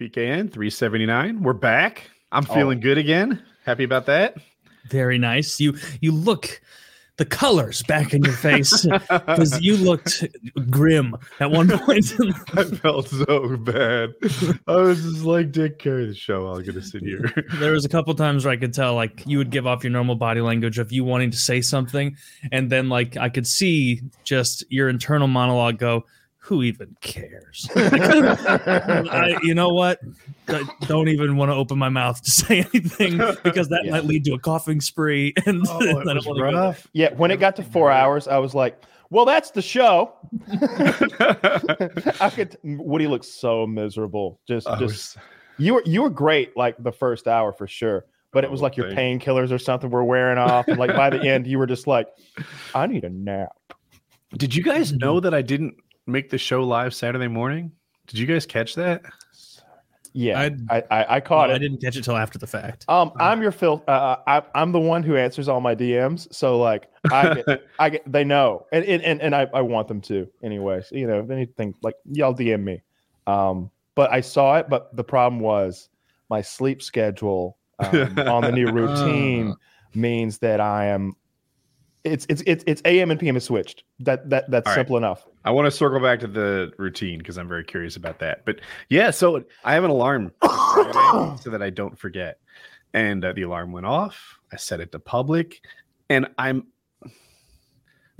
PKN 379. We're back. I'm oh. feeling oh. good again. Happy about that. Very nice. You you look the colors back in your face because you looked grim at one point. I felt so bad. I was just like, Dick, carry the show. I'm gonna sit here. There was a couple times where I could tell, like, you would give off your normal body language of you wanting to say something, and then like I could see just your internal monologue go who even cares? I, you know what? I don't even want to open my mouth to say anything because that yeah. might lead to a coughing spree. And oh, it was rough. Yeah, when it got to four hours, I was like, "Well, that's the show." I could. Woody looks so miserable. Just, I just. Was... You were you were great like the first hour for sure, but it was oh, like your painkillers or something were wearing off, and like by the end, you were just like, "I need a nap." Did you guys know that I didn't make the show live Saturday morning. Did you guys catch that? Yeah, I I, I caught well, it. I didn't catch it till after the fact. Um, I'm your Phil. Uh, uh, I, I'm the one who answers all my DMs, so like I get, I get they know, and and and I, I want them to anyways. You know, anything like y'all DM me. Um, but I saw it, but the problem was my sleep schedule um, on the new routine means that I am it's it's it's it's AM and PM is switched. That that that's simple enough. I want to circle back to the routine because I'm very curious about that. But yeah, so I have an alarm so that I don't forget. And uh, the alarm went off. I set it to public, and I'm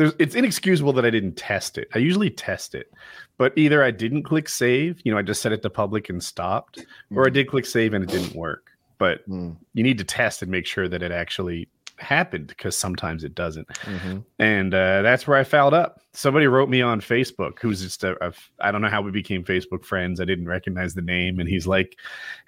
there's it's inexcusable that I didn't test it. I usually test it, but either I didn't click save, you know, I just set it to public and stopped, mm. or I mm. did click save and it didn't work. But mm. you need to test and make sure that it actually happened because sometimes it doesn't. Mm-hmm. And uh, that's where I fouled up. Somebody wrote me on Facebook who's just a, a, I don't know how we became Facebook friends. I didn't recognize the name. And he's like,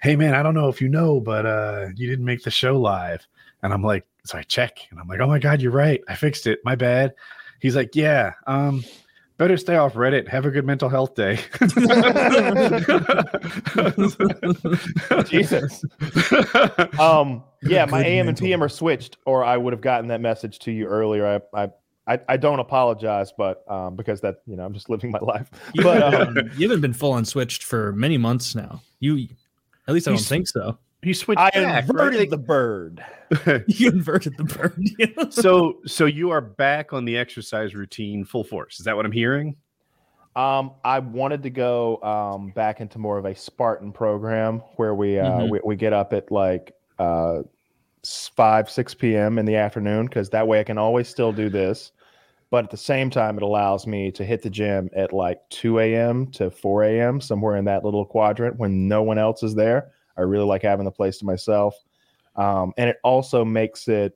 Hey, man, I don't know if you know, but uh, you didn't make the show live. And I'm like, So I check and I'm like, Oh my God, you're right. I fixed it. My bad. He's like, Yeah. Um, better stay off Reddit. Have a good mental health day. Jesus. Um, yeah, my AM and PM are switched, or I would have gotten that message to you earlier. I, I I, I don't apologize, but um, because that you know I'm just living my life. But um, you haven't been full on switched for many months now. You, at least I don't think so. He switched. I back, inverted right? the bird. you inverted the bird. so, so you are back on the exercise routine full force. Is that what I'm hearing? Um, I wanted to go um, back into more of a Spartan program where we uh, mm-hmm. we, we, get up at like uh, five six p.m. in the afternoon because that way I can always still do this, but at the same time it allows me to hit the gym at like two a.m. to four a.m. somewhere in that little quadrant when no one else is there I really like having the place to myself. Um, and it also makes it,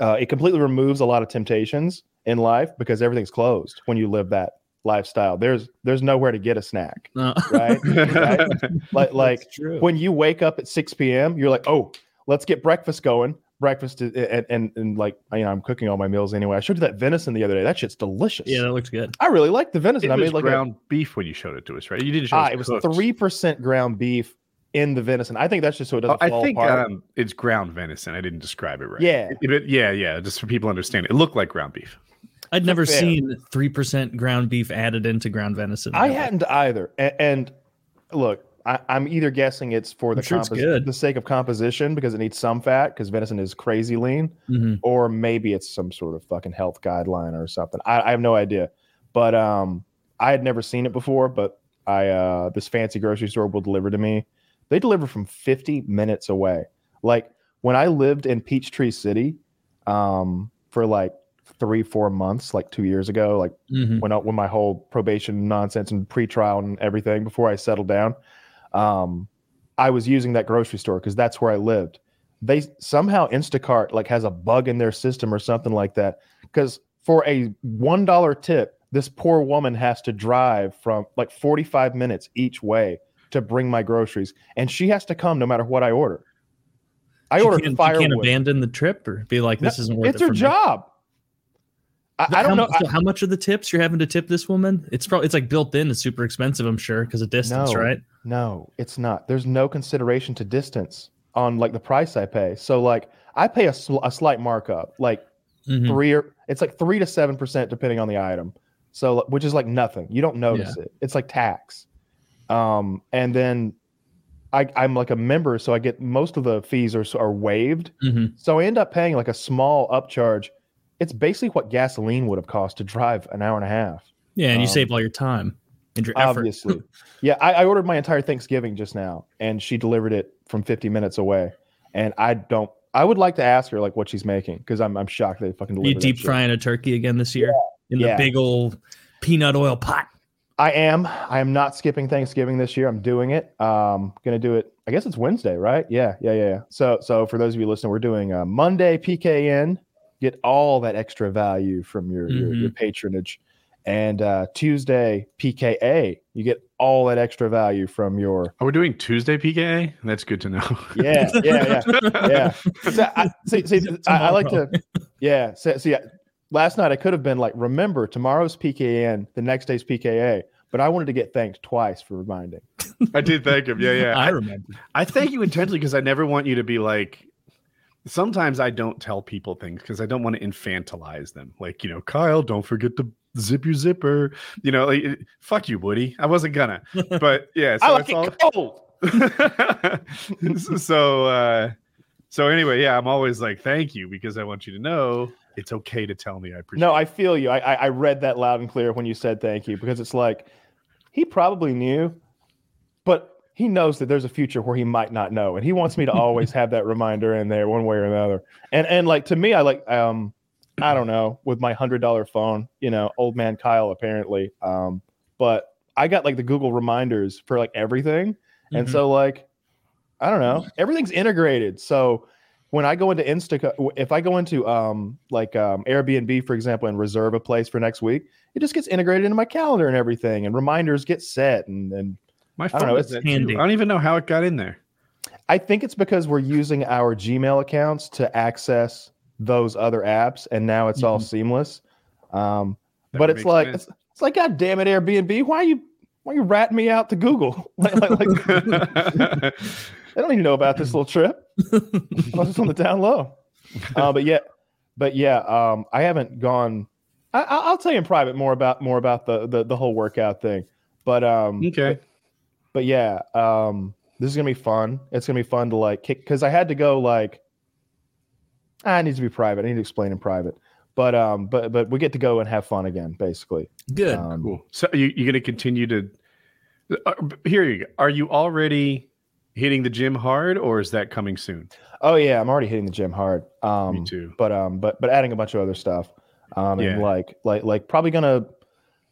uh, it completely removes a lot of temptations in life because everything's closed when you live that lifestyle. There's there's nowhere to get a snack, no. right? right? Like like when you wake up at 6 p.m., you're like, oh, let's get breakfast going. Breakfast and, and and like you know, I'm cooking all my meals anyway. I showed you that venison the other day. That shit's delicious. Yeah, that looks good. I really like the venison. It I made like ground a, beef when you showed it to us, right? You didn't show ah, it was three percent ground beef in the venison. I think that's just so it doesn't. Oh, I think um, it's ground venison. I didn't describe it right. Yeah, it, it, yeah, yeah. Just for people to understand, it looked like ground beef. I'd never Fair. seen three percent ground beef added into ground venison. I hadn't either. And, and look, I, am either guessing it's for the sure compos- the sake of composition because it needs some fat because venison is crazy lean, mm-hmm. or maybe it's some sort of fucking health guideline or something. I, I have no idea, but um, I had never seen it before. But I uh, this fancy grocery store will deliver to me they deliver from 50 minutes away. Like when I lived in Peachtree City um, for like three, four months, like two years ago, like mm-hmm. when when my whole probation nonsense and pretrial and everything before I settled down, um, I was using that grocery store because that's where I lived. They somehow Instacart like has a bug in their system or something like that. Because for a one dollar tip, this poor woman has to drive from like 45 minutes each way to bring my groceries, and she has to come no matter what I order. I order can, firewood. You can't abandon the trip or be like, "This no, isn't worth it's it." It's her job. I, I, don't how, know so how much of the tips you're having to tip this woman. It's probably it's like built in. It's super expensive, I'm sure, because of distance, no, right? No, it's not. There's no consideration to distance on like the price I pay. So like I pay a, sl- a slight markup, like mm-hmm. three or it's like three to seven percent depending on the item. So which is like nothing. You don't notice yeah. it. It's like tax. Um, and then I, I'm like a member, so I get most of the fees are are waived. Mm-hmm. So I end up paying like a small upcharge. It's basically what gasoline would have cost to drive an hour and a half. Yeah, and you um, save all your time and your effort. Obviously, yeah. I, I ordered my entire Thanksgiving just now, and she delivered it from 50 minutes away. And I don't. I would like to ask her like what she's making because I'm I'm shocked they fucking. You deep frying a turkey again this year yeah. in yeah. the big old peanut oil pot. I am. I am not skipping Thanksgiving this year. I'm doing it. Um, gonna do it. I guess it's Wednesday, right? Yeah, yeah, yeah. So, so for those of you listening, we're doing a Monday PKN. Get all that extra value from your mm-hmm. your, your, mm-hmm. patronage, and uh, Tuesday PKA. You get all that extra value from your. Are we doing Tuesday PKA? That's good to know. yeah, yeah, yeah, yeah. So I, see, see, I, I like to. Yeah. So, see, last night I could have been like, remember tomorrow's PKN, the next day's PKA. But I wanted to get thanked twice for reminding. I did thank him. Yeah, yeah. I, I remember. I thank you intentionally because I never want you to be like. Sometimes I don't tell people things because I don't want to infantilize them. Like you know, Kyle, don't forget to zip your zipper. You know, like, fuck you, Woody. I wasn't gonna, but yeah. So I like it all... cold. so, uh, so anyway, yeah, I'm always like, thank you because I want you to know it's okay to tell me I appreciate. No, I feel you. I, I read that loud and clear when you said thank you because it's like he probably knew, but he knows that there's a future where he might not know, and he wants me to always have that reminder in there, one way or another. And and like to me, I like um, I don't know, with my hundred dollar phone, you know, old man Kyle apparently, um, but I got like the Google reminders for like everything, mm-hmm. and so like I don't know, everything's integrated, so when I go into Insta, if I go into um, like um, Airbnb, for example, and reserve a place for next week, it just gets integrated into my calendar and everything, and reminders get set. And, and my phone I don't know, it's handy. I don't even know how it got in there. I think it's because we're using our Gmail accounts to access those other apps, and now it's mm-hmm. all seamless. Um, but it's like it's, it's, like, God damn it, Airbnb, why are you why are you ratting me out to Google? like, like, like I don't even know about this little trip. I was just on the down low. Uh, but yeah, but yeah, um, I haven't gone. I, will tell you in private more about more about the the, the whole workout thing. But um, okay. But, but yeah, um, this is gonna be fun. It's gonna be fun to like kick because I had to go like. Ah, I need to be private. I need to explain in private. But um, but but we get to go and have fun again, basically. Good. Um, cool. So you you're gonna continue to. Uh, here you go. Are you already hitting the gym hard, or is that coming soon? Oh yeah, I'm already hitting the gym hard. Um, Me too. But um, but but adding a bunch of other stuff. Um, yeah. and like like like probably gonna.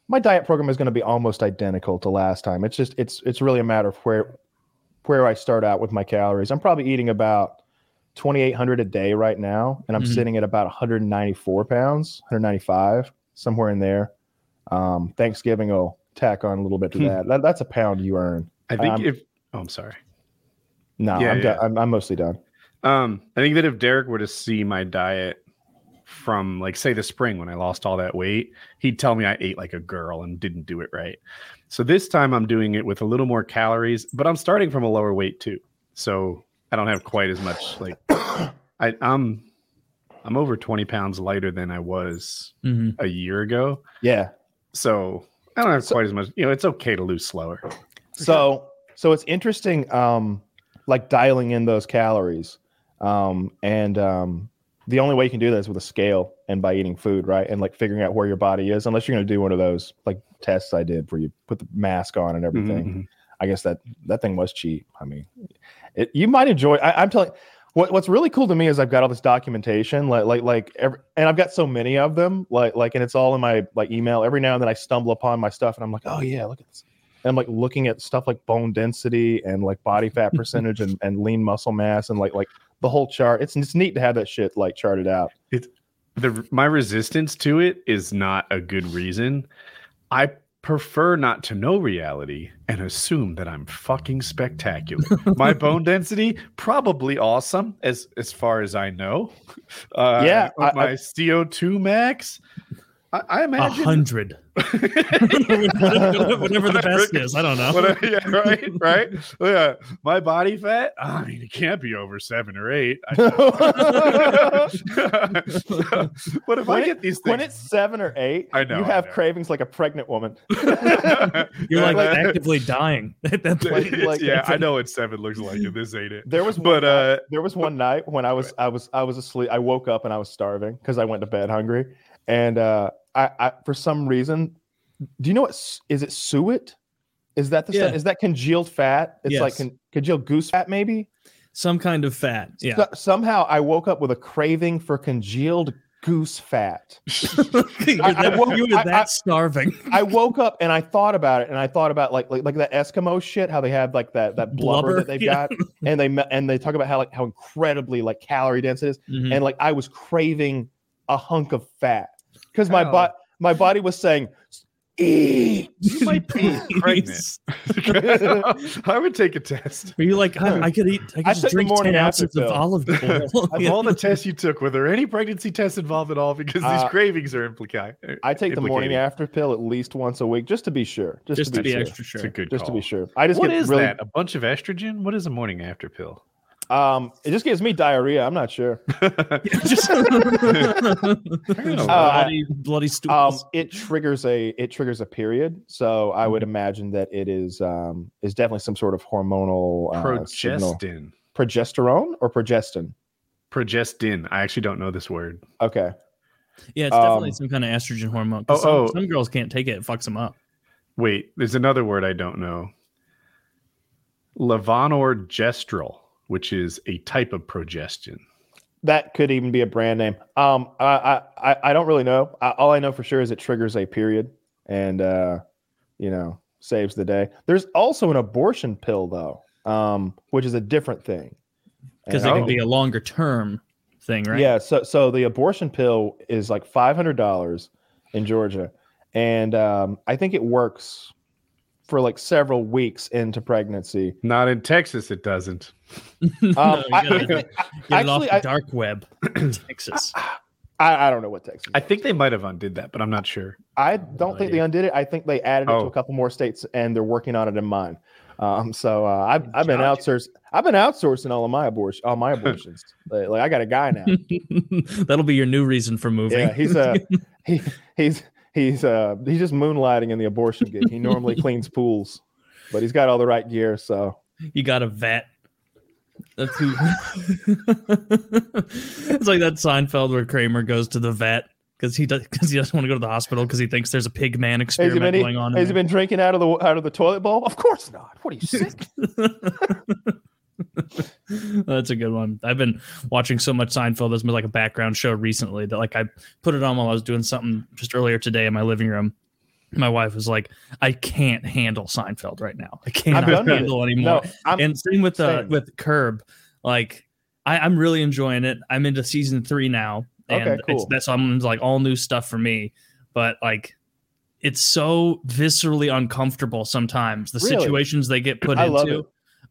My diet program is going to be almost identical to last time. It's just it's it's really a matter of where where I start out with my calories. I'm probably eating about 2,800 a day right now, and I'm mm-hmm. sitting at about 194 pounds, 195, somewhere in there. Um, Thanksgiving will tack on a little bit to hmm. that. that. That's a pound you earn. I think um, if oh, I'm sorry. No, yeah, I'm, yeah. I'm, I'm mostly done. Um, I think that if Derek were to see my diet from like say the spring when I lost all that weight, he'd tell me I ate like a girl and didn't do it right. So this time I'm doing it with a little more calories, but I'm starting from a lower weight too. So I don't have quite as much like I, I'm I'm over 20 pounds lighter than I was mm-hmm. a year ago. Yeah. So I don't have so, quite as much, you know, it's okay to lose slower. So so it's interesting. Um like dialing in those calories. Um, and um, the only way you can do that is with a scale and by eating food, right? And like figuring out where your body is, unless you're going to do one of those like tests I did where you put the mask on and everything. Mm-hmm. I guess that that thing was cheap. I mean, it, you might enjoy. I, am telling. What, what's really cool to me is I've got all this documentation, like like like, every, and I've got so many of them, like like, and it's all in my like email. Every now and then I stumble upon my stuff, and I'm like, oh yeah, look at this and I'm like looking at stuff like bone density and like body fat percentage and, and lean muscle mass and like like the whole chart. It's it's neat to have that shit like charted out. It the my resistance to it is not a good reason. I prefer not to know reality and assume that I'm fucking spectacular. my bone density probably awesome as as far as I know. Uh, yeah, I, my I, VO2 max I, I imagine a hundred. whatever, the best is, I don't know. Whatever, yeah, right, right. Yeah, my body fat. I mean, it can't be over seven or eight. but if when I get these things, when it's seven or eight, I know you have know. cravings like a pregnant woman. You're like, like actively dying at that point. Like, yeah, I know what seven looks like, and this ain't it. There was, but night, uh, there was one night when I was, I was, I was asleep. I woke up and I was starving because I went to bed hungry, and uh, I, I, for some reason, do you know what is it? Suet? Is that the Yeah. stuff? Is that congealed fat? It's like con- congealed goose fat, maybe. Some kind of fat. Yeah. So- somehow I woke up with a craving for congealed goose fat. You're I- I woke- you were that I- starving. I woke up and I thought about it, and I thought about like like, like that Eskimo shit, how they have like that that blubber, Blubber, that they've yeah. got, and they and they talk about how like how incredibly like calorie dense it is, Mhm. and like I was craving a hunk of fat because my How? body my body was saying eat. you might be pregnant. I would take a test. Were you like, I, I could eat, I could I just the drink morning 10 after ounces of pill. olive oil. Of all the tests you took, were there any pregnancy tests involved at all? Because these Uh, cravings are implicated. I take the morning after pill at least once a week just to be sure. Just, just to to be, be sure. extra It's a sure. good Just to be sure. I just What get is really that? A bunch of estrogen? What is a morning after pill? Um it just gives me diarrhea. I'm not sure. just know. bloody, bloody Um stools. it triggers a it triggers a period. So I Mm-hmm. would imagine that it is um is definitely some sort of hormonal uh, signal. Progestin. progesterone or progestin. Progestin. I actually don't know this word. Okay. yeah, it's definitely um, some kind of estrogen hormone. Oh, some, oh. some girls can't take it; it fucks them up. Wait, there's another word I don't know. Levonorgestrel, which is a type of progestin. That could even be a brand name. Um, I I I- I don't really know. I, all I know for sure is it triggers a period, and uh, you know, saves the day. There's also an abortion pill though, um, which is a different thing. Because it can be a longer term thing, right? Yeah. So so the abortion pill is like five hundred dollars in Georgia, and um, I think it works for like several weeks into pregnancy. Not in Texas, it doesn't. No, Um, you I- gotta get it off actually, the I- dark web, Texas. I, I don't know what Texas. I think they might have undid that, but I'm not sure. I don't think they undid it. I think they added it to Oh. a couple more states, and they're working on it in mine. Um, so uh, I've I've been Gotcha. outsourcing. I've been outsourcing all of my abortion, all my abortions. like, like, I got a guy now. That'll be your new reason for moving. Yeah, he's a he he's he's uh he's just moonlighting in the abortion gig. He normally cleans pools, but he's got all the right gear. So you got a vet. That's who. it's like that Seinfeld where Kramer goes to the vet because he does because he doesn't want to go to the hospital because he thinks there's a pig man experiment been going on. has he there. been drinking out of the out of the toilet bowl? Of course not. What are you sick? That's a good one. I've been watching so much Seinfeld. There's been like a background show recently that like I put it on while I was doing something just earlier today in my living room. My wife was like, "I can't handle Seinfeld right now. I with handle anymore." no, I'm, and same with uh, same. with Curb. Like I, I'm really enjoying it. I'm into season three now, and Okay, it's that's I'm like all new stuff for me. But like, it's so viscerally uncomfortable sometimes. The Really? situations they get put I into. it.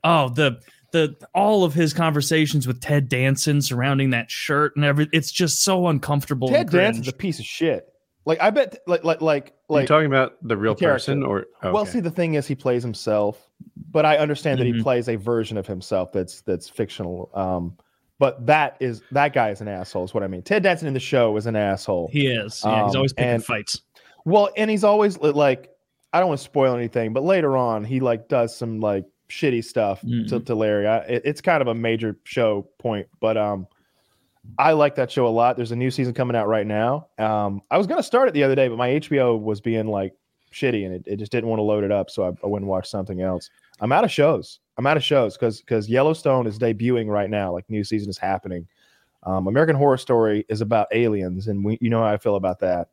Oh, the the all of his conversations with Ted Danson surrounding that shirt and everything. It's just so uncomfortable. Ted and Danson's a piece of shit. Like I bet, like like like Are you like. talking about the real the person or Well, see, the thing is, he plays himself, but I understand that he Mhm. plays a version of himself that's that's fictional. Um, but that is that guy is an asshole. Is what I mean. Ted Danson in the show is an asshole. He is. Yeah, he's Um, always picking and- fights. Well, and he's always like, I don't want to spoil anything, but later on, he like does some like shitty stuff to, Mhm. to Larry. I, it, it's kind of a major show point, but um, I like that show a lot. There's a new season coming out right now. Um, I was gonna start it the other day, but my HBO was being like shitty, and it, it just didn't want to load it up, so I, I went and watched something else. I'm out of shows. I'm out of shows because because Yellowstone is debuting right now. Like new season is happening. Um, American Horror Story is about aliens, and we you know how I feel about that.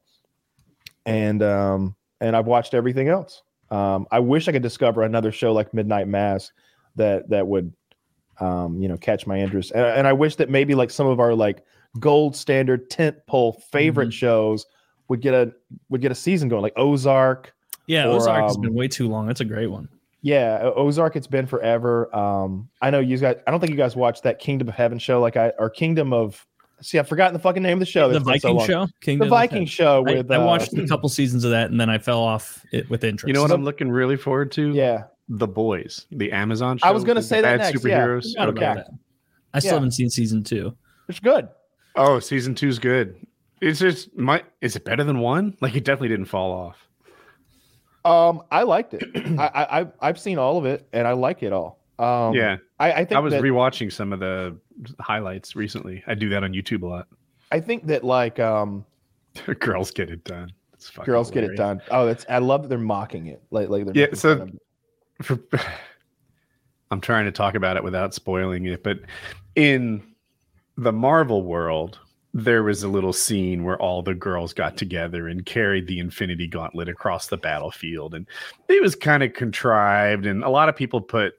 And um, and I've watched everything else. Um, I wish I could discover another show like Midnight Mass that that would um, you know catch my interest. And, and I wish that maybe like some of our like gold standard tent pole favorite Mhm. shows would get a would get a season going, like Ozark. Yeah, or, Ozark has um, been way too long. That's a great one. Yeah, Ozark. It's been forever. Um, I know you guys. I don't think you guys watched that Kingdom of Heaven show, like I or Kingdom of See, I've forgotten the fucking name of the show. The Viking so show, Kingdom the Viking show. With I, I watched uh, a couple seasons of that, and then I fell off it with interest. You know what I'm looking really forward to? Yeah, The Boys, the Amazon show. I was gonna say that next. Superheroes. Yeah. Okay. That. I still yeah. haven't seen season two. It's good. Oh, season two's good. It's just my. Is it better than one? Like it definitely didn't fall off. Um, I liked it. I, I I've seen all of it, and I like it all. Um, yeah, I, I think I was that, rewatching some of the highlights recently. I do that on YouTube a lot. I think that like um, girls get it done. girls hilarious. get it done. Oh, that's I love that they're mocking it. Like like they're yeah. So for, I'm trying to talk about it without spoiling it, but in the Marvel world, there was a little scene where all the girls got together and carried the Infinity Gauntlet across the battlefield, and it was kind of contrived, and a lot of people put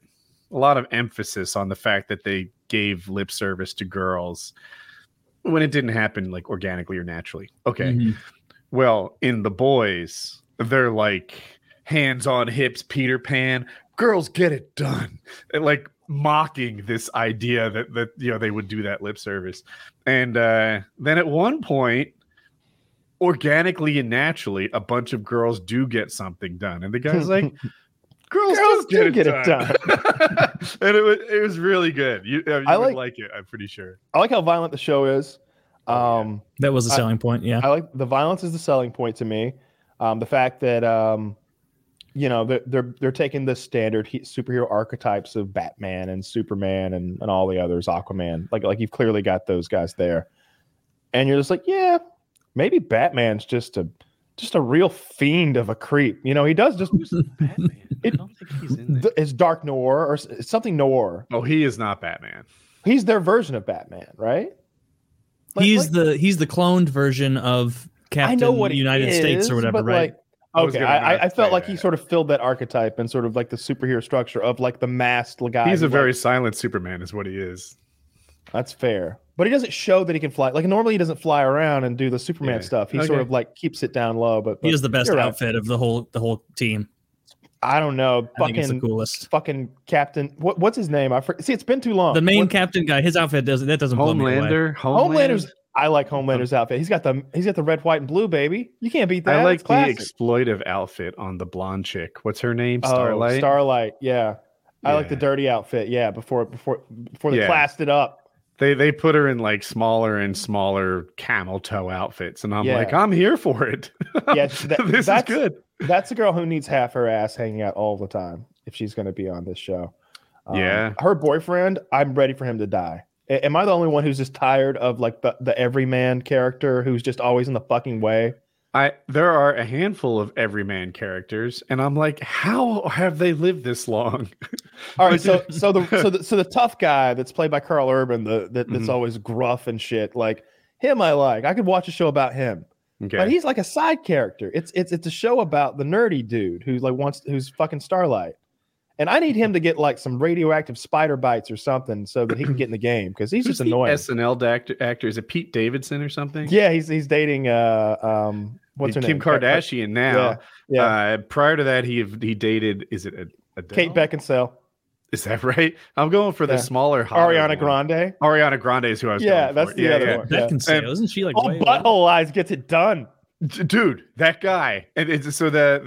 a lot of emphasis on the fact that they gave lip service to girls when it didn't happen like organically or naturally. Okay. Mm-hmm. Well, in the boys, they're like hands on hips, Peter Pan. Girls get it done. And like mocking this idea that that you know they would do that lip service. And uh then at one point organically and naturally a bunch of girls do get something done and the guy's like girls, girls do get, it, done. It done. and it was it was really good. You, you I like, like it. I'm pretty sure. I like how violent the show is. Oh, um, that was the selling I, point. Yeah, I like the violence is the selling point to me. Um, the fact that um, you know they're they're, they're taking the standard superhero archetypes of Batman and Superman and, and all the others, Aquaman. Like like you've clearly got those guys there, and you're just like, yeah, maybe Batman's just a just a real fiend of a creep. You know, he does just. Batman? It, I don't think he's in there. It's dark noir or something noir. Oh, he is not Batman. He's their version of Batman, right? Like, he's like, the he's the cloned version of Captain I know what United is, States or whatever, right? Like, okay, I, I, I felt like that. he sort of filled that archetype and sort of like the superhero structure of like the masked guy. He's a very silent Superman, is what he is. That's fair but he doesn't show that he can fly. Like normally, he doesn't fly around and do the Superman yeah. stuff. He okay. sort of like keeps it down low. But, but he has the best outfit right. of the whole the whole team. I don't know. I fucking the coolest. Fucking Captain. What, what's his name? I see. It's been too long. The main what, captain guy. His outfit doesn't. That doesn't. Homelander. Homelander's. I like Homelander's oh. outfit. He's got the he's got the red, white, and blue, baby. You can't beat that. I like the exploitive outfit on the blonde chick. What's her name? Oh, Starlight. Oh, Starlight. Yeah. I like the dirty outfit. Yeah. Before before before they yeah. classed it up they they put her in like smaller and smaller camel toe outfits, and I'm yeah. like, I'm here for it. Yeah, that, this is good. That's a girl who needs half her ass hanging out all the time if she's going to be on this show. Um, yeah, her boyfriend, I'm ready for him to die. A- am I the only one who's just tired of like the the everyman character who's just always in the fucking way? I there are a handful of everyman characters, and I'm like, how have they lived this long? All right, so so the so the so the tough guy that's played by Karl Urban, the that, that's mm-hmm. always gruff and shit, like him, I like. I could watch a show about him. Okay. But he's like a side character. It's it's it's a show about the nerdy dude who's like wants who's fucking Starlight. And I need him to get like some radioactive spider bites or something so that he can get in the game because he's Who's just annoying. SNL actor, actor is it Pete Davidson or something? Yeah, he's he's dating uh um what's her Kim name? Kardashian now. Yeah. yeah. Uh, prior to that, he he dated is it Adele? Kate Beckinsale. Is that right? I'm going for the yeah. smaller Ariana one. Grande. Ariana Grande is who I was. Yeah, that's for. the yeah, other yeah. one. Beckinsale, isn't she like? Oh, butthole eyes gets it done dude that guy and it's so the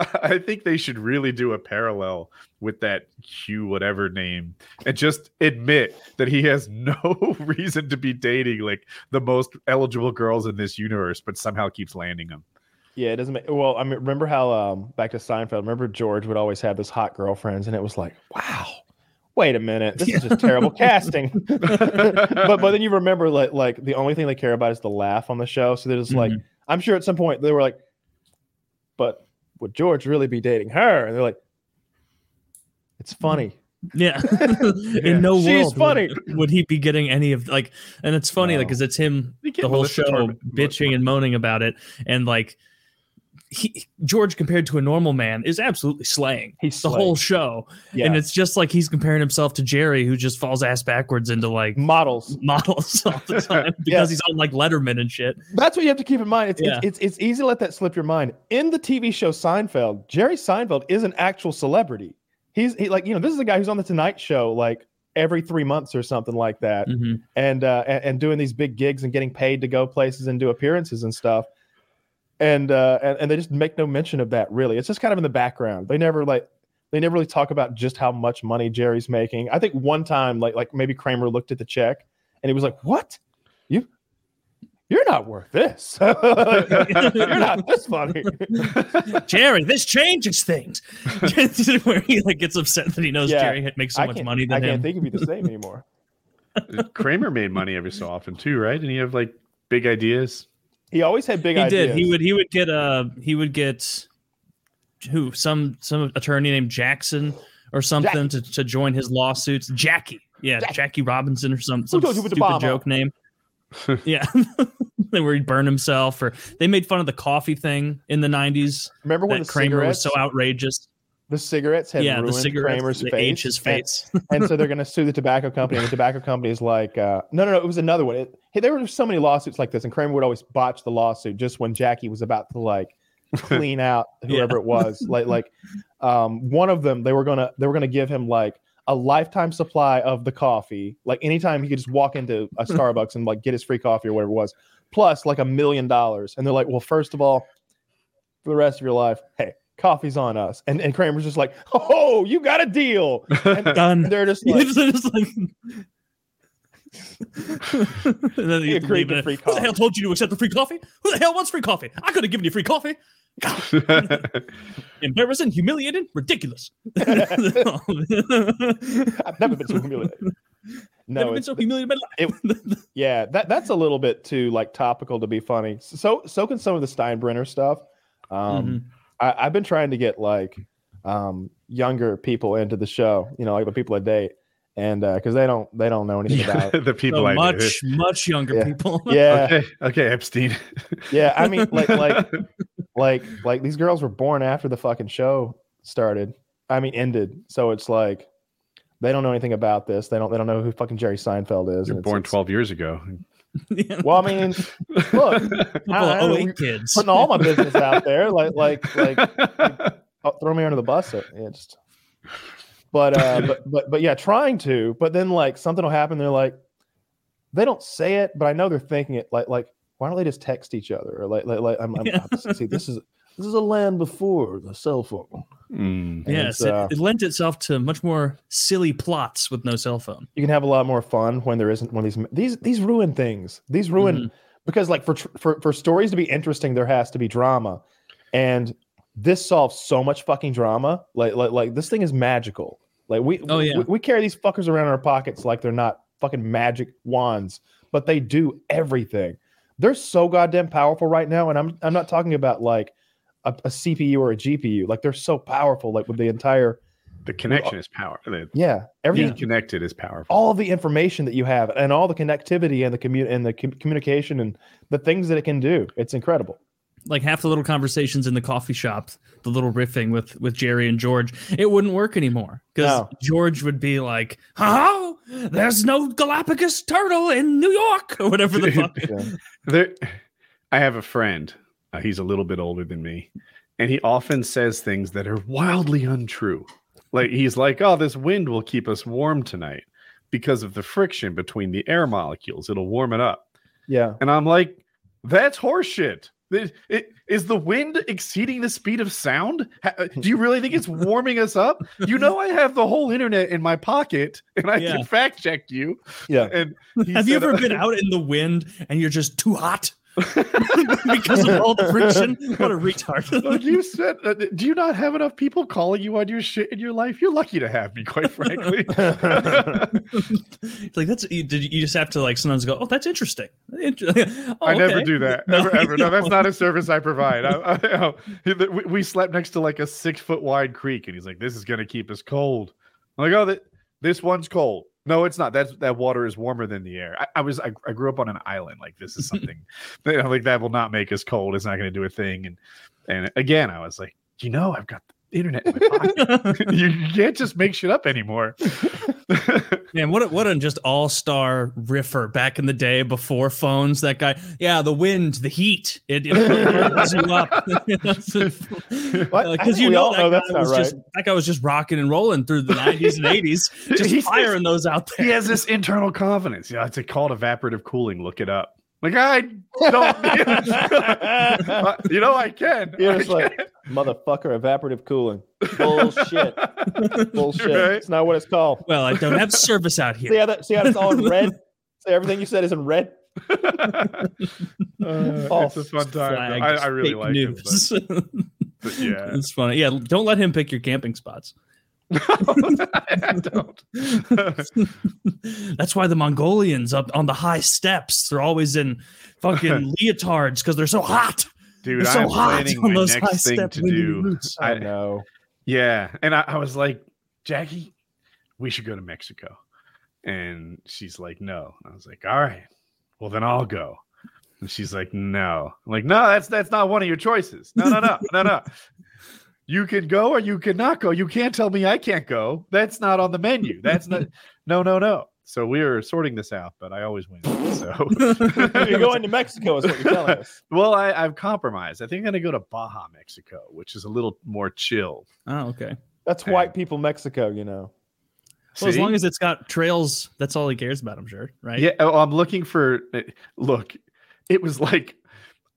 the i think they should really do a parallel with that hugh whatever name and just admit that he has no reason to be dating like the most eligible girls in this universe but somehow keeps landing them yeah it doesn't make well i mean, remember how um back to seinfeld remember george would always have this hot girlfriends and it was like wow wait a minute, this is just terrible casting. but but then you remember like like the only thing they care about is the laugh on the show. So they're just mm-hmm. like, I'm sure at some point they were like, but would George really be dating her? And they're like, it's funny. Yeah. In no She's world funny. Would, would, he be getting any of like and it's funny no. like because it's him the whole show bitching and moaning about it and like he, George compared to a normal man is absolutely slaying. He's the whole show, yeah. and it's just like he's comparing himself to Jerry, who just falls ass backwards into like models, models all the time because yeah. he's on like Letterman and shit. That's what you have to keep in mind. It's, yeah. it's, it's it's easy to let that slip your mind. In the TV show Seinfeld, Jerry Seinfeld is an actual celebrity. He's he like you know this is a guy who's on the Tonight Show like every three months or something like that, mm-hmm. and, uh, and and doing these big gigs and getting paid to go places and do appearances and stuff. And, uh, and and they just make no mention of that really. It's just kind of in the background. They never like they never really talk about just how much money Jerry's making. I think one time, like like maybe Kramer looked at the check and he was like, "What? You you're not worth this. you're not this funny. Jerry, this changes things. Where he like gets upset that he knows yeah, Jerry makes so I much money than I him. can't think of you the same anymore. Kramer made money every so often too, right? And he have like big ideas. He always had big he ideas. did. He would he would get uh he would get who some some attorney named Jackson or something to, to join his lawsuits. Jackie. Yeah, Jackie, Jackie Robinson or some, some stupid joke name. yeah, they where he'd burn himself, or they made fun of the coffee thing in the '90s. Remember when Kramer was so outrageous? The cigarettes had yeah, ruined the cigarettes, Kramer's face. Age his face, and, and, so they're going to sue the tobacco company. And the tobacco company is like, uh, no, no, no, it was another one. It, hey, there were so many lawsuits like this, and Kramer would always botch the lawsuit just when Jackie was about to like clean out whoever yeah. it was. Like, like um, one of them, they were gonna they were gonna give him like a lifetime supply of the coffee. Like anytime he could just walk into a Starbucks and like get his free coffee or whatever it was, plus like a million dollars. And they're like, well, first of all, for the rest of your life, hey, coffe's on us. And and Kramer's just like, oh, you got a deal. And, Done. they're just like, just like and then he agreed to free coffee. Who the hell told you to accept the free coffee? Who the hell wants free coffee? I could have given you free coffee. Embarrassing, humiliating, ridiculous. I've never been so humiliated. No, never been so humiliated. in my It, yeah, that that's a little bit too like topical to be funny. So so can some of the Steinbrenner stuff. Um, mm-hmm. I, have been trying to get like um, younger people into the show. You know, like the people I date and because uh, they don't they don't know anything about the people so I much do. much younger yeah. people. yeah. Okay. okay, Epstein. yeah, I mean, like like like like these girls were born after the fucking show started. I mean, ended. So it's like they don't know anything about this. They don't they don't know who fucking Jerry Seinfeld is. You're born it's, twelve years ago. well, I mean, look, I, I, kids putting all my business out there, like like like, oh, throw me under the bus. Yeah, just but uh, but but but yeah, trying to. But then like something will happen. They're like, they don't say it, but I know they're thinking it. Like like why don't they just text each other? Or like like, like I'm, I'm yeah. see this is this is a land before the cell phone. Mm. Yes, uh, it, it, lent itself to much more silly plots with no cell phone. You can have a lot more fun when there isn't one of these these these ruin things. These ruin mm-hmm. because like for for for stories to be interesting, there has to be drama, and this solves so much fucking drama. Like like like this thing is magical. Like we, oh, yeah. we, we carry these fuckers around in our pockets like they're not fucking magic wands, but they do everything. They're so goddamn powerful right now, and I'm I'm not talking about like a, a CPU or a GPU. Like they're so powerful, like with the entire the connection is power. Yeah, everything connected is powerful. All the information that you have, and all the connectivity and the commu- and the com- communication and the things that it can do, it's incredible like half the little conversations in the coffee shop, the little riffing with with Jerry and George, it wouldn't work anymore because no. George would be like, "Oh, there's no Galapagos turtle in New York or whatever the fuck." there, I have a friend. Uh, he's a little bit older than me, and he often says things that are wildly untrue. Like he's like, "Oh, this wind will keep us warm tonight because of the friction between the air molecules. It'll warm it up." Yeah, and I'm like, "That's horseshit." Is the wind exceeding the speed of sound? Uh, do you really think it's warming us up? You know, I have the whole internet in my pocket, and I yeah. can fact check you. Yeah. And have said, you ever been out in the wind and you're just too hot? because of all the friction. What a retard! like you said, uh, do you not have enough people calling you on your shit in your life? You're lucky to have me, quite frankly. like that's you, did you just have to like sometimes go, oh, that's interesting. oh, I never do that. No, ever, ever. No, that's not a service I provide. I, I, I, we slept next to like a six foot wide creek, and he's like, "This is gonna keep us cold." I'm like, "Oh, that this one's cold." No, it's not. That's that water is warmer than the air. I, I was I, I, grew up on an island. Like this is something you know, like that will not make us cold. It's not going to do a thing. And and again, I was like, you know, I've got the internet in my pocket. you, can't just make shit up anymore. Man, what a, what a just all star riffer back in the day before phones. That guy, yeah, the wind, the heat, it, it you up. Because uh, you know, that, know guy was right. just, that guy was just rocking and rolling through the nineties and eighties, just He's firing those out there. He has this internal confidence. Yeah, it's called evaporative cooling. Look it up. Like I don't, you know, I can. You're just like motherfucker, evaporative cooling. Bullshit. Bullshit. Right? It's not what it's called. Well, I don't have service out here. See how that? See how it's all in red? See everything you said is in red. uh, it's a fun time. I, I, really like news. it. But, but yeah, it's funny. Yeah, don't let him pick your camping spots. I don't. That's why the Mongolians up on the high steppes, they're always in fucking leotards because they're so hot. Dude, so I'm hot planning those next thing to do. I know. Yeah, and I, I was like, Jackie, we should go to Mexico, and she's like, no. I was like, all right, well then I'll go. And she's like, no. I'm like, no, that's that's not one of your choices. No, no, no, no, no. You can go or you cannot go. You can't tell me I can't go. That's not on the menu. That's not. no, no, no. So we are sorting this out, but I always win. So you're going to Mexico, is what you're telling us. Well, I, I've compromised. I think I'm going to go to Baja, Mexico, which is a little more chill. Oh, okay. That's white people Mexico, you know. Well, as long as it's got trails, that's all he cares about. I'm sure, right? Yeah. Oh, I'm looking for. Eh, look, it was like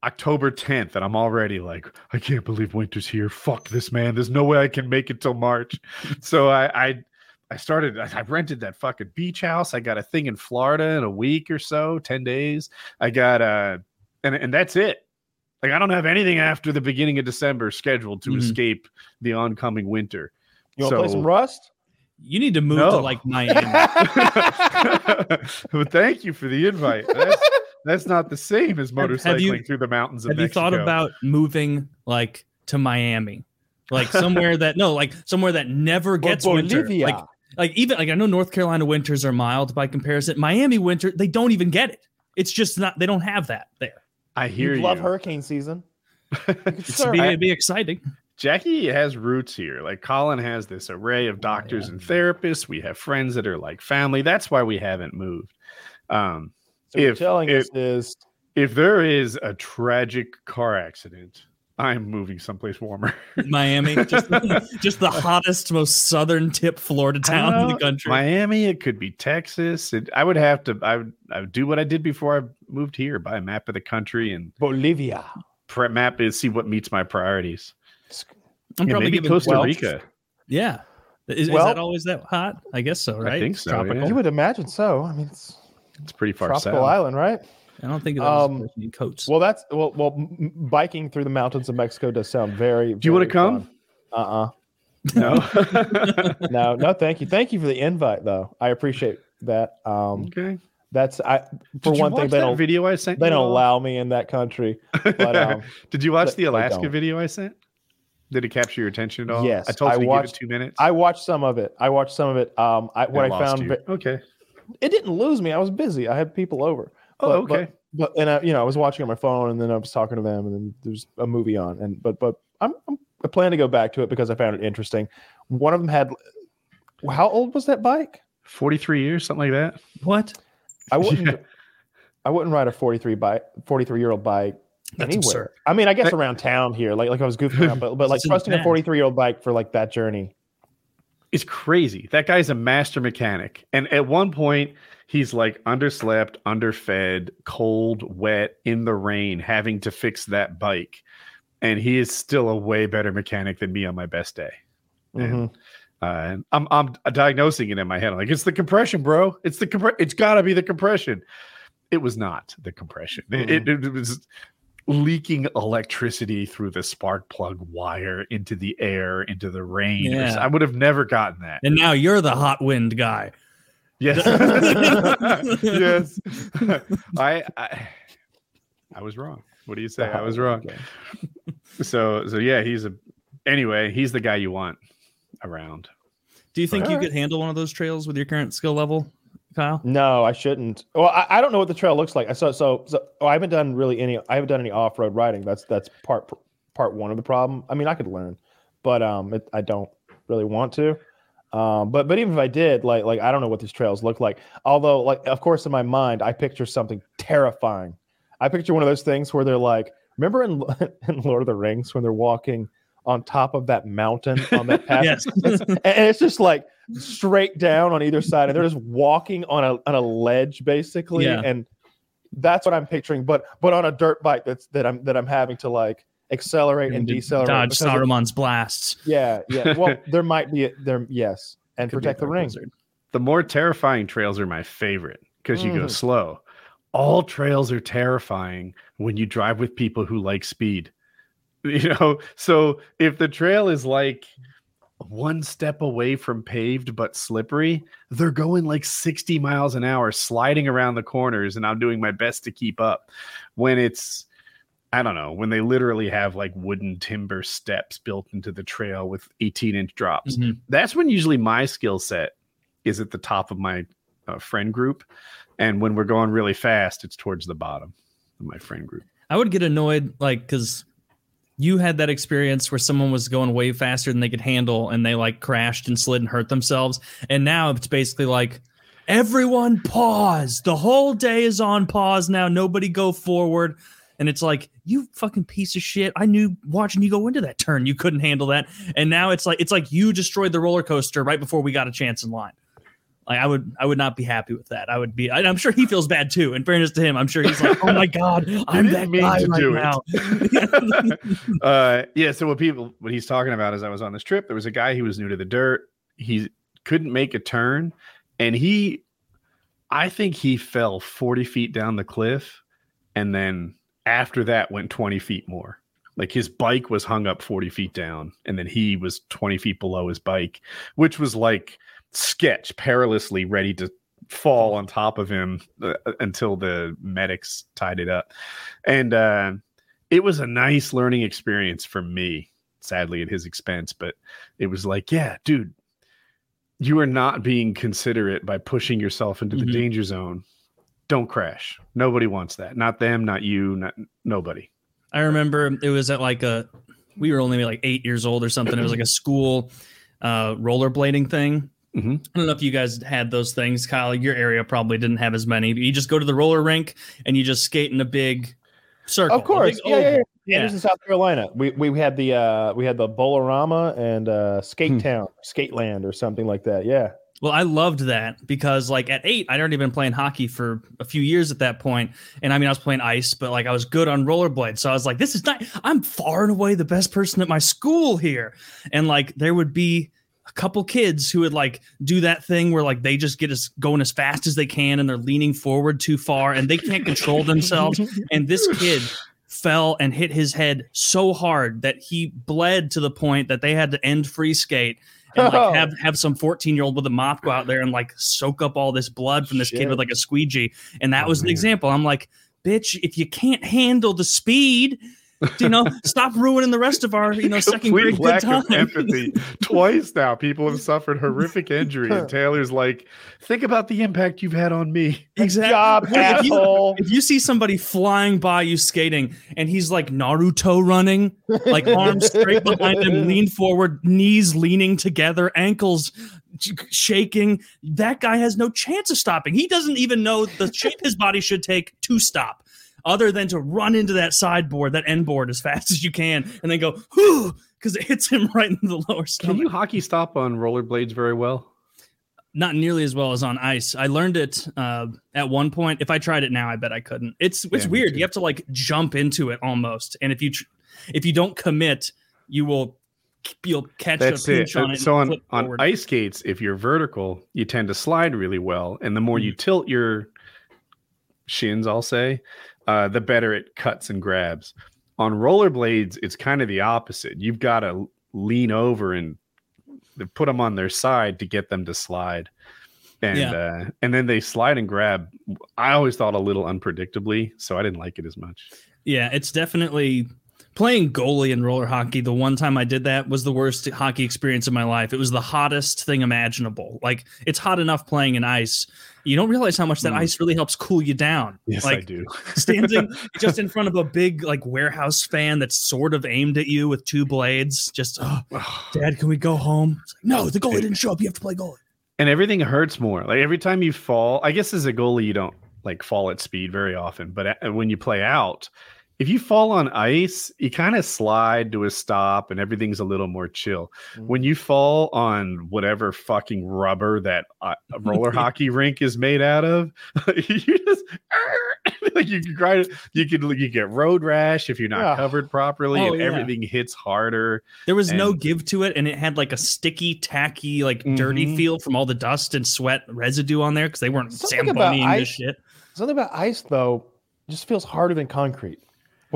October 10th, and I'm already like, I can't believe winter's here. Fuck this, man. There's no way I can make it till March. so I, I, I started. I rented that fucking beach house. I got a thing in Florida in a week or so, ten days. I got uh, and and that's it. Like I don't have anything after the beginning of December scheduled to mm-hmm. escape the oncoming winter. You want to so, play some Rust? You need to move no. to like Miami. well, thank you for the invite. That's, that's not the same as motorcycling you, through the mountains of have Mexico. you thought about moving like to Miami? Like somewhere that no, like somewhere that never gets winter. Like like even like I know North Carolina winters are mild by comparison. Miami winter, they don't even get it. It's just not they don't have that there. I hear you. Love hurricane season. it's be, it'd be exciting. Jackie has roots here. Like Colin has this array of doctors oh, yeah. and therapists. We have friends that are like family. That's why we haven't moved. Um, so if, telling if, us is if there is a tragic car accident, I'm moving someplace warmer. Miami, just, just the hottest, most southern tip Florida town in the country. Miami, it could be Texas. It, I would have to. I would, I would do what I did before I moved here: buy a map of the country and Bolivia. Pre- map is see what meets my priorities. I'm yeah, probably maybe Costa Welch. Rica. Yeah, is, well, is, that always that hot? I guess so, right? I think so. Yeah. You would imagine so. I mean, it's it's pretty far south. tropical south. island, right? I don't think um, coats. Well, that's well, well, biking through the mountains of Mexico does sound very. Do you want to come? Uh uh-uh. uh No, no, no. Thank you, thank you for the invite, though. I appreciate that. Um, okay. That's I for Did one thing they don't video I sent. They don't all? allow me in that country. But um, Did you watch the Alaska video I sent? Did it capture your attention at all? Yes, I told you I watched, two minutes. I watched some of it. I watched some of it. Um, I what I, I found. You. Okay it didn't lose me. I was busy. I had people over. Oh, but, okay. But, but, and I, you know, I was watching on my phone, and then I was talking to them, and then there's a movie on, and but but I'm, I'm I plan to go back to it because I found it interesting. One of them had how old was that bike? Forty three years, something like that. What? I wouldn't. Yeah. I wouldn't ride a forty three bike, forty three year old bike That's anywhere. Absurd. I mean, I guess around town here, like like I was goofing around, but but like trusting a forty three year old bike for like that journey. It's crazy. That guy's a master mechanic, and at one point he's like underslept, underfed, cold, wet, in the rain, having to fix that bike. And he is still a way better mechanic than me on my best day. Mm-hmm. And, uh, I'm I'm diagnosing it in my head. I'm like, it's the compression, bro. It's the compre- It's got to be the compression. It was not the compression. Mm-hmm. It, it, it was leaking electricity through the spark plug wire into the air, into the rain. Yeah. I would have never gotten that. And now you're the hot wind guy. Yes. yes. I, I I was wrong. What do you say? I was wrong. So so yeah, he's a anyway, he's the guy you want around. Do you think but, you could handle one of those trails with your current skill level, Kyle? No, I shouldn't. Well, I, I don't know what the trail looks like. So so so oh, I haven't done really any I haven't done any off-road riding. That's that's part part one of the problem. I mean, I could learn, but um it, I don't really want to. Um, but but even if I did, like like I don't know what these trails look like. Although, like of course, in my mind, I picture something terrifying. I picture one of those things where they're like, remember in in Lord of the Rings when they're walking on top of that mountain on that path, yes. and it's just like straight down on either side, and they're just walking on a on a ledge basically, yeah. and that's what I'm picturing. But but on a dirt bike that's that I'm that I'm having to like accelerate and, and decelerate. Dodge Saruman's blasts. Yeah, yeah. Well, there might be a, there. Yes, and protect the ring. Blizzard. The more terrifying trails are my favorite because you mm. go slow. All trails are terrifying when you drive with people who like speed. You know, so if the trail is like one step away from paved but slippery, they're going like 60 miles an hour, sliding around the corners, and I'm doing my best to keep up. When it's I don't know, when they literally have like wooden timber steps built into the trail with 18 inch drops. Mm-hmm. That's when usually my skill set is at the top of my uh, friend group. And when we're going really fast, it's towards the bottom of my friend group. I would get annoyed, like, because you had that experience where someone was going way faster than they could handle and they like crashed and slid and hurt themselves. And now it's basically like, everyone pause. The whole day is on pause now. Nobody go forward. And it's like, you fucking piece of shit. I knew watching you go into that turn, you couldn't handle that. And now it's like it's like you destroyed the roller coaster right before we got a chance in line. Like I would, I would not be happy with that. I would be. I, am sure he feels bad too. In fairness to him, I'm sure he's like, "Oh my god, I'm that guy right now." uh, yeah. So what people, what he's talking about is, I was on this trip. There was a guy who was new to the dirt. He couldn't make a turn, and he, I think he fell 40 feet down the cliff, and then after that went 20 feet more. Like his bike was hung up 40 feet down, and then he was 20 feet below his bike, which was like sketch, perilously ready to fall on top of him uh, until the medics tied it up. And uh, it was a nice learning experience for me, sadly at his expense. But it was like, yeah, dude, you are not being considerate by pushing yourself into mm-hmm. the danger zone don't crash. Nobody wants that. Not them, not you, not nobody. I remember it was at like a we were only like eight years old or something. It was like a school uh, rollerblading thing. Mm-hmm. I don't know if you guys had those things, Kyle. Your area probably didn't have as many. But you just go to the roller rink and you just skate in a big circle. Of course, yeah, yeah, yeah, yeah. This is South Carolina. We we had the uh, we had the Bowl-O-Rama and uh, Skate hmm. Town, Skate Land, or something like that. Yeah. Well, I loved that because like at eight, I'd already been playing hockey for a few years at that point. And I mean, I was playing ice, but like I was good on rollerblades. So I was like, this is not, I'm far and away the best person at my school here. And like there would be a couple kids who would like do that thing where like they just get us going as fast as they can and they're leaning forward too far and they can't control themselves. And this kid fell and hit his head so hard that he bled to the point that they had to end free skate and like oh. have have some 14 year old with a mop go out there and like soak up all this blood from this Shit. kid with like a squeegee. And that oh, was an example. I'm like, bitch, if you can't handle the speed, you know, stop ruining the rest of our, you know, second grade lack good time. Of empathy. Twice now, people have suffered horrific injury, and Taylor's like, think about the impact you've had on me. Exactly. Job, if, you, if you see somebody flying by you skating, and he's like Naruto running, like arms straight behind him, lean forward, knees leaning together, ankles shaking, that guy has no chance of stopping. He doesn't even know the shape his body should take to stop other than to run into that sideboard, that end board as fast as you can, and then go, whoo, because it hits him right in the lower stomach. Can you hockey stop on rollerblades very well? Not nearly as well as on ice. I learned it uh, at one point. If I tried it now, I bet I couldn't. It's it's yeah, weird. You have to like jump into it almost, and if you tr- if you don't commit, you will you'll catch That's a pinch it. on it. So on, on ice skates, if you're vertical, you tend to slide really well, and the more mm-hmm. you tilt your shins, I'll say, uh, the better it cuts and grabs. On rollerblades, it's kind of the opposite. You've got to lean over and put them on their side to get them to slide. And yeah. uh, and then they slide and grab. I always thought a little unpredictably, so I didn't like it as much. Yeah, it's definitely playing goalie in roller hockey, the one time I did that was the worst hockey experience of my life. It was the hottest thing imaginable. Like it's hot enough playing in ice. You don't realize how much that mm. ice really helps cool you down. Yes, like, I do. standing just in front of a big like warehouse fan that's sort of aimed at you with two blades. Just, oh, Dad, can we go home? Like, no, the goalie didn't show up. You have to play goalie. And everything hurts more. Like every time you fall, I guess as a goalie, you don't like fall at speed very often, but when you play out, if you fall on ice, you kind of slide to a stop and everything's a little more chill. Mm-hmm. When you fall on whatever fucking rubber that uh, roller hockey rink is made out of, you just like you can grind, you can you get road rash if you're not yeah. covered properly, oh, and yeah. everything hits harder. There was and, no give to it, and it had like a sticky, tacky, like mm-hmm. dirty feel from all the dust and sweat residue on there because they weren't Zamboning this shit. Something about ice though just feels harder than concrete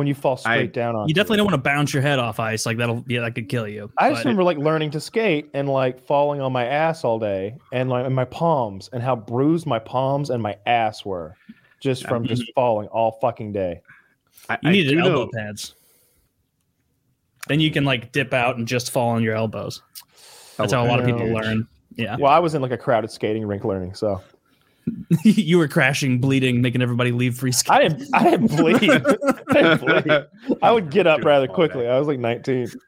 when you fall straight I, down on. You definitely it. don't want to bounce your head off ice like that'll yeah that could kill you. I just remember it, like learning to skate and like falling on my ass all day and like in my palms and how bruised my palms and my ass were just from just mm-hmm. falling all fucking day. I, you need elbow know. pads. Then you can like dip out and just fall on your elbows. That's how a lot of people learn. Yeah. Well, I was in like a crowded skating rink learning, so you were crashing, bleeding, making everybody leave free skate. I didn't. I didn't bleed. I, didn't bleed. I would get up rather quickly. I was like 19.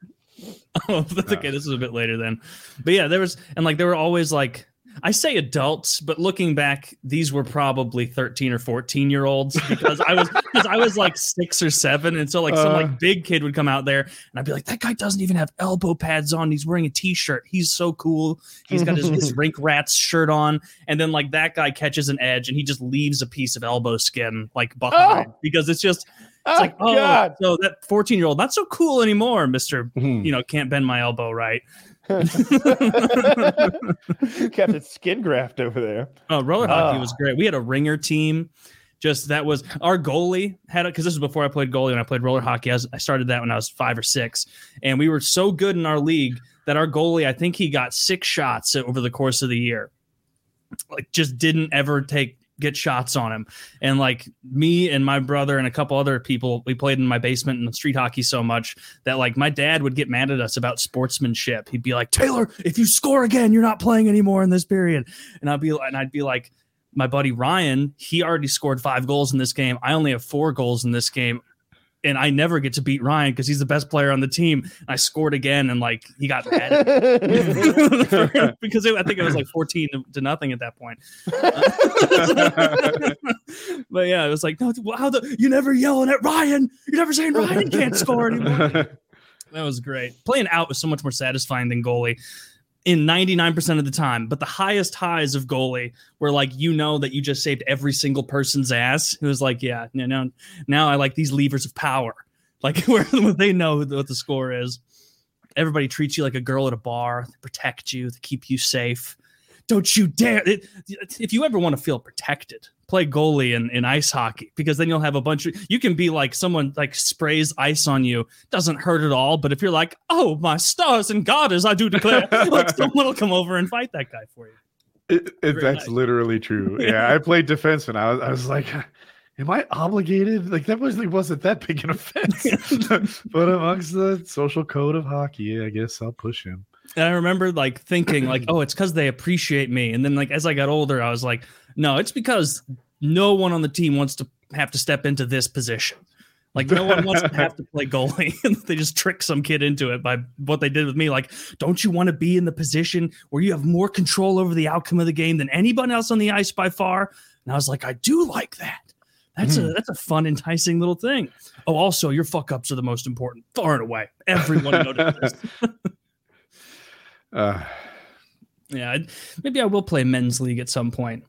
Oh, that's okay. This is a bit later then, but yeah, there was and like there were always like I say adults, but looking back, these were probably 13 or 14 year olds because I was because I was like six or seven. And so like some like uh. big kid would come out there and I'd be like, that guy doesn't even have elbow pads on. He's wearing a t-shirt. He's so cool. He's got his, his rink rats shirt on. And then like that guy catches an edge and he just leaves a piece of elbow skin like behind oh. because it's just it's oh, like, oh, God. so that 14 year old, not so cool anymore, Mr. Mm-hmm. You know, can't bend my elbow right. You kept its skin graft over there. Oh, roller hockey was ah. great. We had a ringer team. Just that was our goalie had it because this was before I played goalie when I played roller hockey. I, was, I started that when I was five or six, and we were so good in our league that our goalie, I think he got six shots over the course of the year. Like, just didn't ever take get shots on him. And like me and my brother and a couple other people, we played in my basement in street hockey so much that like my dad would get mad at us about sportsmanship. He'd be like, Taylor, if you score again, you're not playing anymore in this period. And I'd be and I'd be like, my buddy Ryan, he already scored five goals in this game. I only have four goals in this game and I never get to beat Ryan because he's the best player on the team. I scored again, and like he got mad because it, I think it was like fourteen to nothing at that point. but yeah, it was like, no, how the you never yelling at Ryan? You never saying Ryan can't score anymore. that was great. Playing out was so much more satisfying than goalie in 99% of the time. But the highest highs of goalie were like, you know, that you just saved every single person's ass. It was like, yeah, no, no, now I like these levers of power, like where, they know what the score is. Everybody treats you like a girl at a bar, they protect you, they keep you safe. Don't you dare. It, if you ever want to feel protected, play goalie in, in ice hockey because then you'll have a bunch of you can be like someone like sprays ice on you. Doesn't hurt at all. But if you're like oh my stars and goddess i do declare like someone will come over and fight that guy for you. It, it, that's nice. literally true. Yeah i played defense and I was, I was like am i obligated? Like that was wasn't that big an offense. But amongst the social code of hockey i guess i'll push him. And I remember like thinking like, oh, it's because they appreciate me. And then like as I got older, I was like, no, it's because no one on the team wants to have to step into this position. Like no one wants to have to play goalie, and they just trick some kid into it by what they did with me. Like, don't you want to be in the position where you have more control over the outcome of the game than anyone else on the ice by far? And I was like, I do like that. That's mm. a hmm. that's a fun, enticing little thing. Oh, also, your fuck ups are the most important, far and away. Everyone notices. uh, yeah, maybe I will play men's league at some point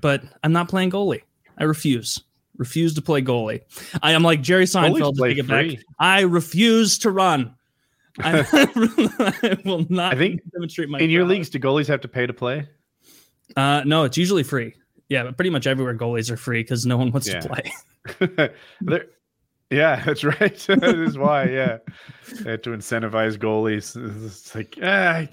but I'm not playing goalie. I refuse. Refuse to play goalie. I am like Jerry Seinfeld. To take it back. I refuse to run. I, I, will not. I think demonstrate my. In your leagues, do goalies have to pay to play? Uh, no, it's usually free. Yeah, but pretty much everywhere goalies are free because no one wants yeah. to play. yeah, that's right. that is why. Yeah, they have to incentivize goalies. It's like, ah,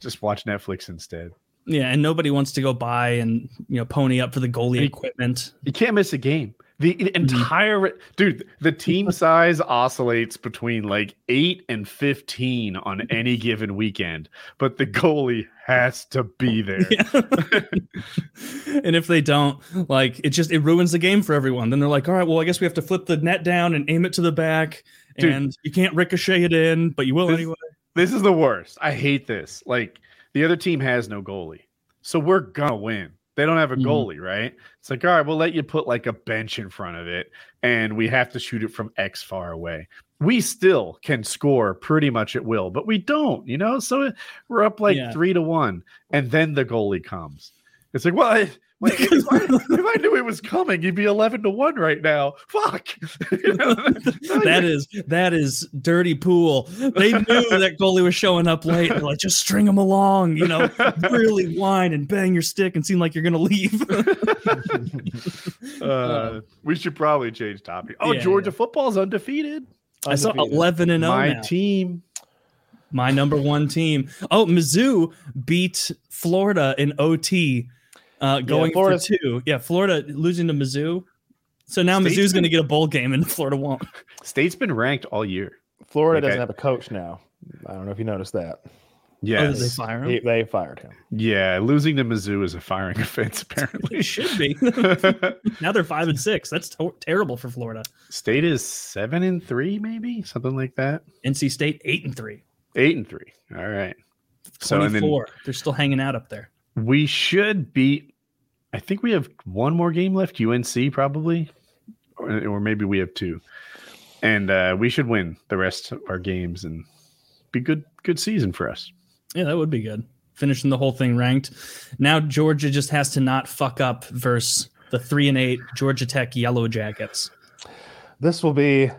just watch Netflix instead. Yeah, and nobody wants to go buy and you know pony up for the goalie and equipment. You can't miss a game. The mm-hmm. entire dude, the team size oscillates between like eight and fifteen on any given weekend, but the goalie has to be there. Yeah. and if they don't, like it just it ruins the game for everyone. Then they're like, all right, well, I guess we have to flip the net down and aim it to the back, dude, and you can't ricochet it in, but you will this, anyway. This is the worst. I hate this. Like the other team has no goalie, so we're gonna win they don't have a mm-hmm. goalie, mm-hmm. right? It's like, all right, we'll let you put like a bench in front of it, and we have to shoot it from X far away. We still can score pretty much at will, but we don't, you know. So we're up like yeah. three to one, and then the goalie comes. It's like, well, I, like, if, I, if, I, knew it was coming, you'd be eleven to one right now. Fuck. that is that is dirty pool. They knew that goalie was showing up late. They're like, just string him along. You know, really whine and bang your stick and seem like you're gonna leave. uh, we should probably change topic. Oh, yeah, Georgia yeah. football's undefeated. I saw eleven and zero. Oh My now. team. My number one team. Oh, Mizzou beat Florida in OT uh, going yeah, for two. Yeah, Florida losing to Mizzou. So now State's Mizzou's going to get a bowl game and Florida won't. State's been ranked all year. Florida okay. doesn't have a coach now. I don't know if you noticed that. Yeah, oh, they fire him. He, they fired him. Yeah, losing to Mizzou is a firing offense. Apparently, it should be. now they're five and six. That's to- terrible for Florida. State is seven and three, maybe something like that. NC State eight and three. Eight and three. All right. So and then they're still hanging out up there. We should beat. I think we have one more game left. UNC probably, or, or maybe we have two, and uh, we should win the rest of our games and be good. Good season for us. Yeah, that would be good. Finishing the whole thing ranked. Now Georgia just has to not fuck up versus the three and eight Georgia Tech Yellow Jackets. This will be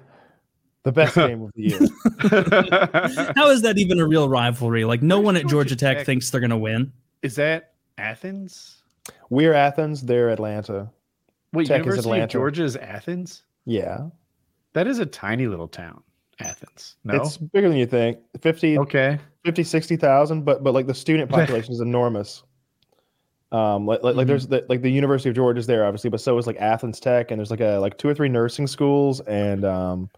the best game of the year. How is that even a real rivalry? Like no one at Georgia, Georgia Tech, Tech thinks they're going to win. Is that Athens? We're Athens. They're Atlanta. Wait, Tech University is Atlanta. of Georgia is Athens. Yeah, that is a tiny little town. Athens. No, it's bigger than you think. Fifty. Okay. 50, 60,000, but but like the student population is enormous. Um, like like, mm-hmm. like there's the, like the University of Georgia is there obviously, but so is like Athens Tech, and there's like a like two or three nursing schools, and um,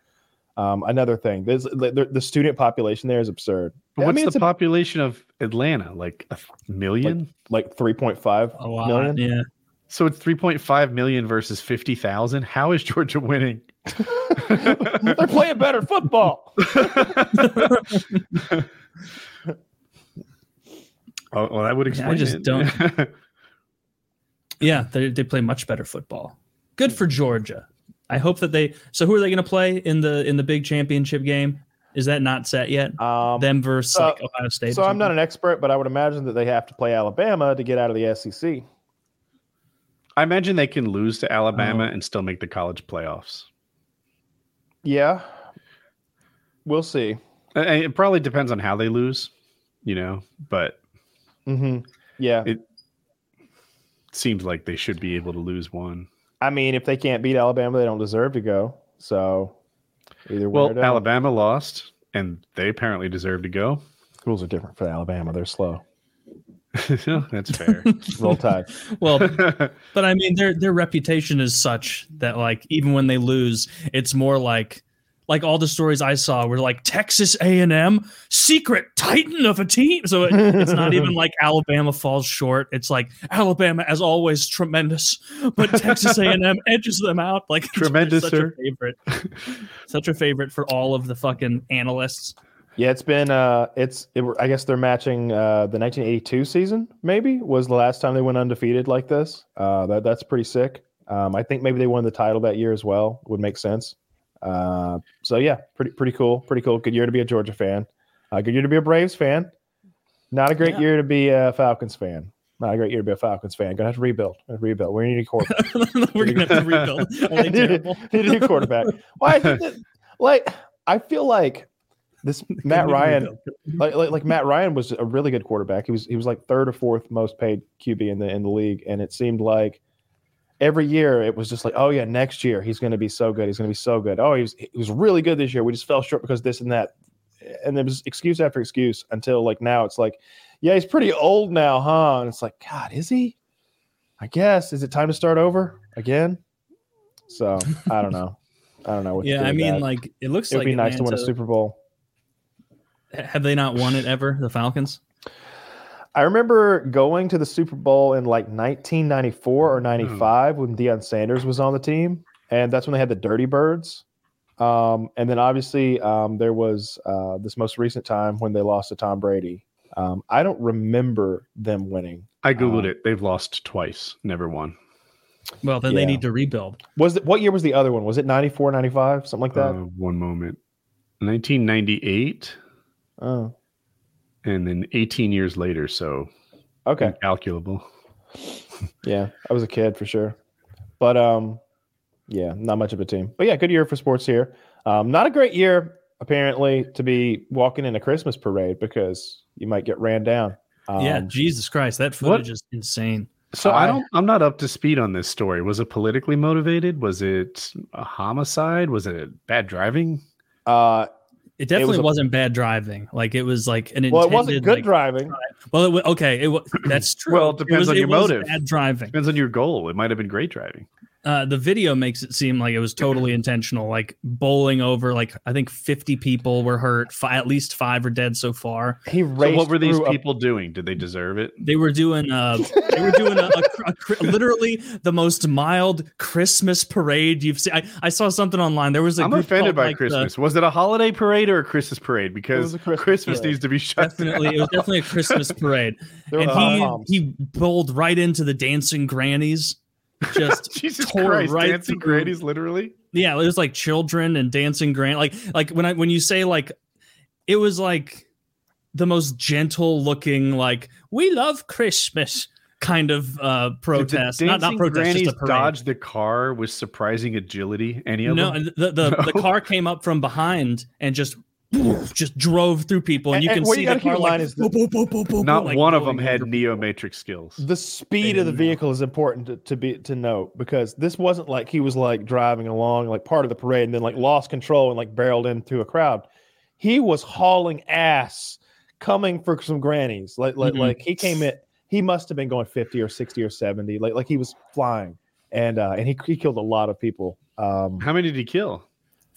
um, another thing, there's the, the student population there is absurd. But what's I mean, the population of Atlanta? Like a million? Like, like 3.5 million? Yeah. So it's 3.5 million versus 50,000. How is Georgia winning? They're playing better football. oh, well, that would explain. I just it. don't. yeah, they they play much better football. Good for Georgia. I hope that they. So who are they going to play in the in the big championship game? Is that not set yet? Um, Them versus like Ohio State. So I'm not an expert, but I would imagine that they have to play Alabama to get out of the SEC. I imagine they can lose to Alabama um, and still make the college playoffs. Yeah, we'll see. It probably depends on how they lose, you know, but mm-hmm. yeah, it seems like they should be able to lose one. I mean, if they can't beat Alabama, they don't deserve to go. So either way. well, Alabama lost, and they apparently deserve to go. Rules are different for Alabama; they're slow. That's fair. Roll Tide. well, but I mean, their their reputation is such that like even when they lose, it's more like like all the stories I saw were like Texas A&M secret titan of a team. So it, it's not even like Alabama falls short. It's like Alabama as always tremendous, but Texas A&M edges them out. Like tremendous, such a favorite, such a favorite for all of the fucking analysts. Yeah, it's been uh it's it, I guess they're matching uh the 1982 season maybe was the last time they went undefeated like this. Uh that that's pretty sick. Um I think maybe they won the title that year as well. Would make sense. Uh, so yeah, pretty pretty cool, pretty cool. Good year to be a Georgia fan. Uh, good year to be a Braves fan. Not a great yeah. year to be a Falcons fan. Not a great year to be a Falcons fan. Gonna have to rebuild. Have to rebuild. We need a quarterback. We're gonna have to rebuild. need, need a new quarterback. Why? Well, like I feel like this Matt Ryan, like, like like Matt Ryan was a really good quarterback. He was he was like third or fourth most paid QB in the in the league, and it seemed like every year it was just like, oh yeah, next year he's going to be so good. He's going to be so good. Oh, he was he was really good this year. We just fell short because this and that, and there was excuse after excuse until like now it's like, yeah, he's pretty old now, huh? And it's like, God, is he? I guess is it time to start over again? So I don't know. I don't know. What yeah, I mean, that. like it looks It'd like be nice to win a Super Bowl. Have they not won it ever? The Falcons. I remember going to the Super Bowl in like 1994 or 95 when Deion Sanders was on the team, and that's when they had the Dirty Birds. Um, and then obviously um, there was uh, this most recent time when they lost to Tom Brady. Um, I don't remember them winning. I googled um, it. They've lost twice, never won. Well, then yeah. they need to rebuild. Was it what year was the other one? Was it 94, 95, something like that? Uh, one moment. 1998. Oh. And then 18 years later, so okay. Incalculable. yeah, I was a kid for sure. But um yeah, not much of a team. But yeah, good year for sports here. Um, not a great year apparently to be walking in a Christmas parade because you might get ran down. Um, yeah, Jesus Christ, that footage what? is insane. So I, I, don't I'm not up to speed on this story. Was it politically motivated? Was it a homicide? Was it bad driving? Uh it definitely it was not bad driving. Like it was like an well, it wasn't good like, driving. Well, it, okay, it, was that's true. well, it depends it was, on your motive. Bad driving depends on your goal. It might have been great driving uh, the video makes it seem like it was totally intentional, like bowling over. Like I think fifty people were hurt. Five, at least five are dead so far. He raced. So what were these people a- doing? Did they deserve it? They were doing. Uh, they were doing a, a, a, literally the most mild Christmas parade you've seen. I, I saw something online. There was a. I'm offended by like Christmas. The, was it a holiday parade or a Christmas parade? Because Christmas, Christmas parade. needs to be shut. Definitely, down. it was definitely a Christmas parade. and he he bowled right into the dancing grannies just Jesus Christ, right dancing through. grannies, literally. Yeah, it was like children and dancing grand. Like like when I when you say like, it was like the most gentle looking like we love Christmas kind of uh protest. Not not protest. Just a dodge the car with surprising agility. Any of no, them? The the, no. the car came up from behind and just just drove through people, and, and you can and see you the car like is boop, boop, boop, not like one of them had neo matrix skills. The speed of the vehicle know. is important to, to be to note because this wasn't like he was like driving along like part of the parade and then like lost control and like barreled into a crowd. He was hauling ass coming for some grannies. Like like mm-hmm. like he came in. He must have been going fifty or sixty or seventy. Like like he was flying, and uh, and he he killed a lot of people. Um, How many did he kill?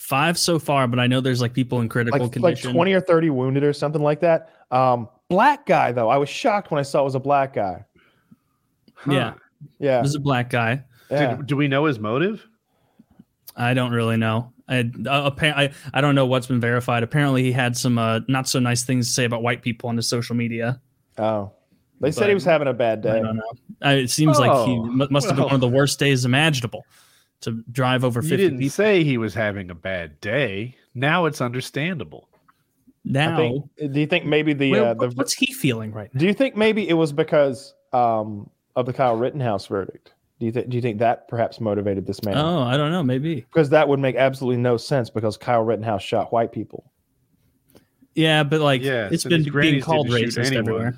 Five so far, but I know there's like people in critical like, condition. Like 20 or 30 wounded or something like that. Um, black guy, though. I was shocked when I saw it was a black guy. Huh. Yeah. Yeah. This is a black guy. Yeah. Did, do we know his motive? I don't really know. I, uh, I I don't know what's been verified. Apparently, he had some uh, not so nice things to say about white people on his social media. Oh, they but said he was having a bad day. I don't know. It seems oh, like he oh, must have been one of the worst days imaginable to drive over 50 you didn't people. say he was having a bad day. Now it's understandable. Now, think, do you think maybe the, well, uh, the what's he feeling right now? Do you think maybe it was because um, of the Kyle Rittenhouse verdict? Do you think do you think that perhaps motivated this man? Oh, I don't know, maybe. Because that would make absolutely no sense because Kyle Rittenhouse shot white people. Yeah, but like yeah, it's been being called racist everywhere.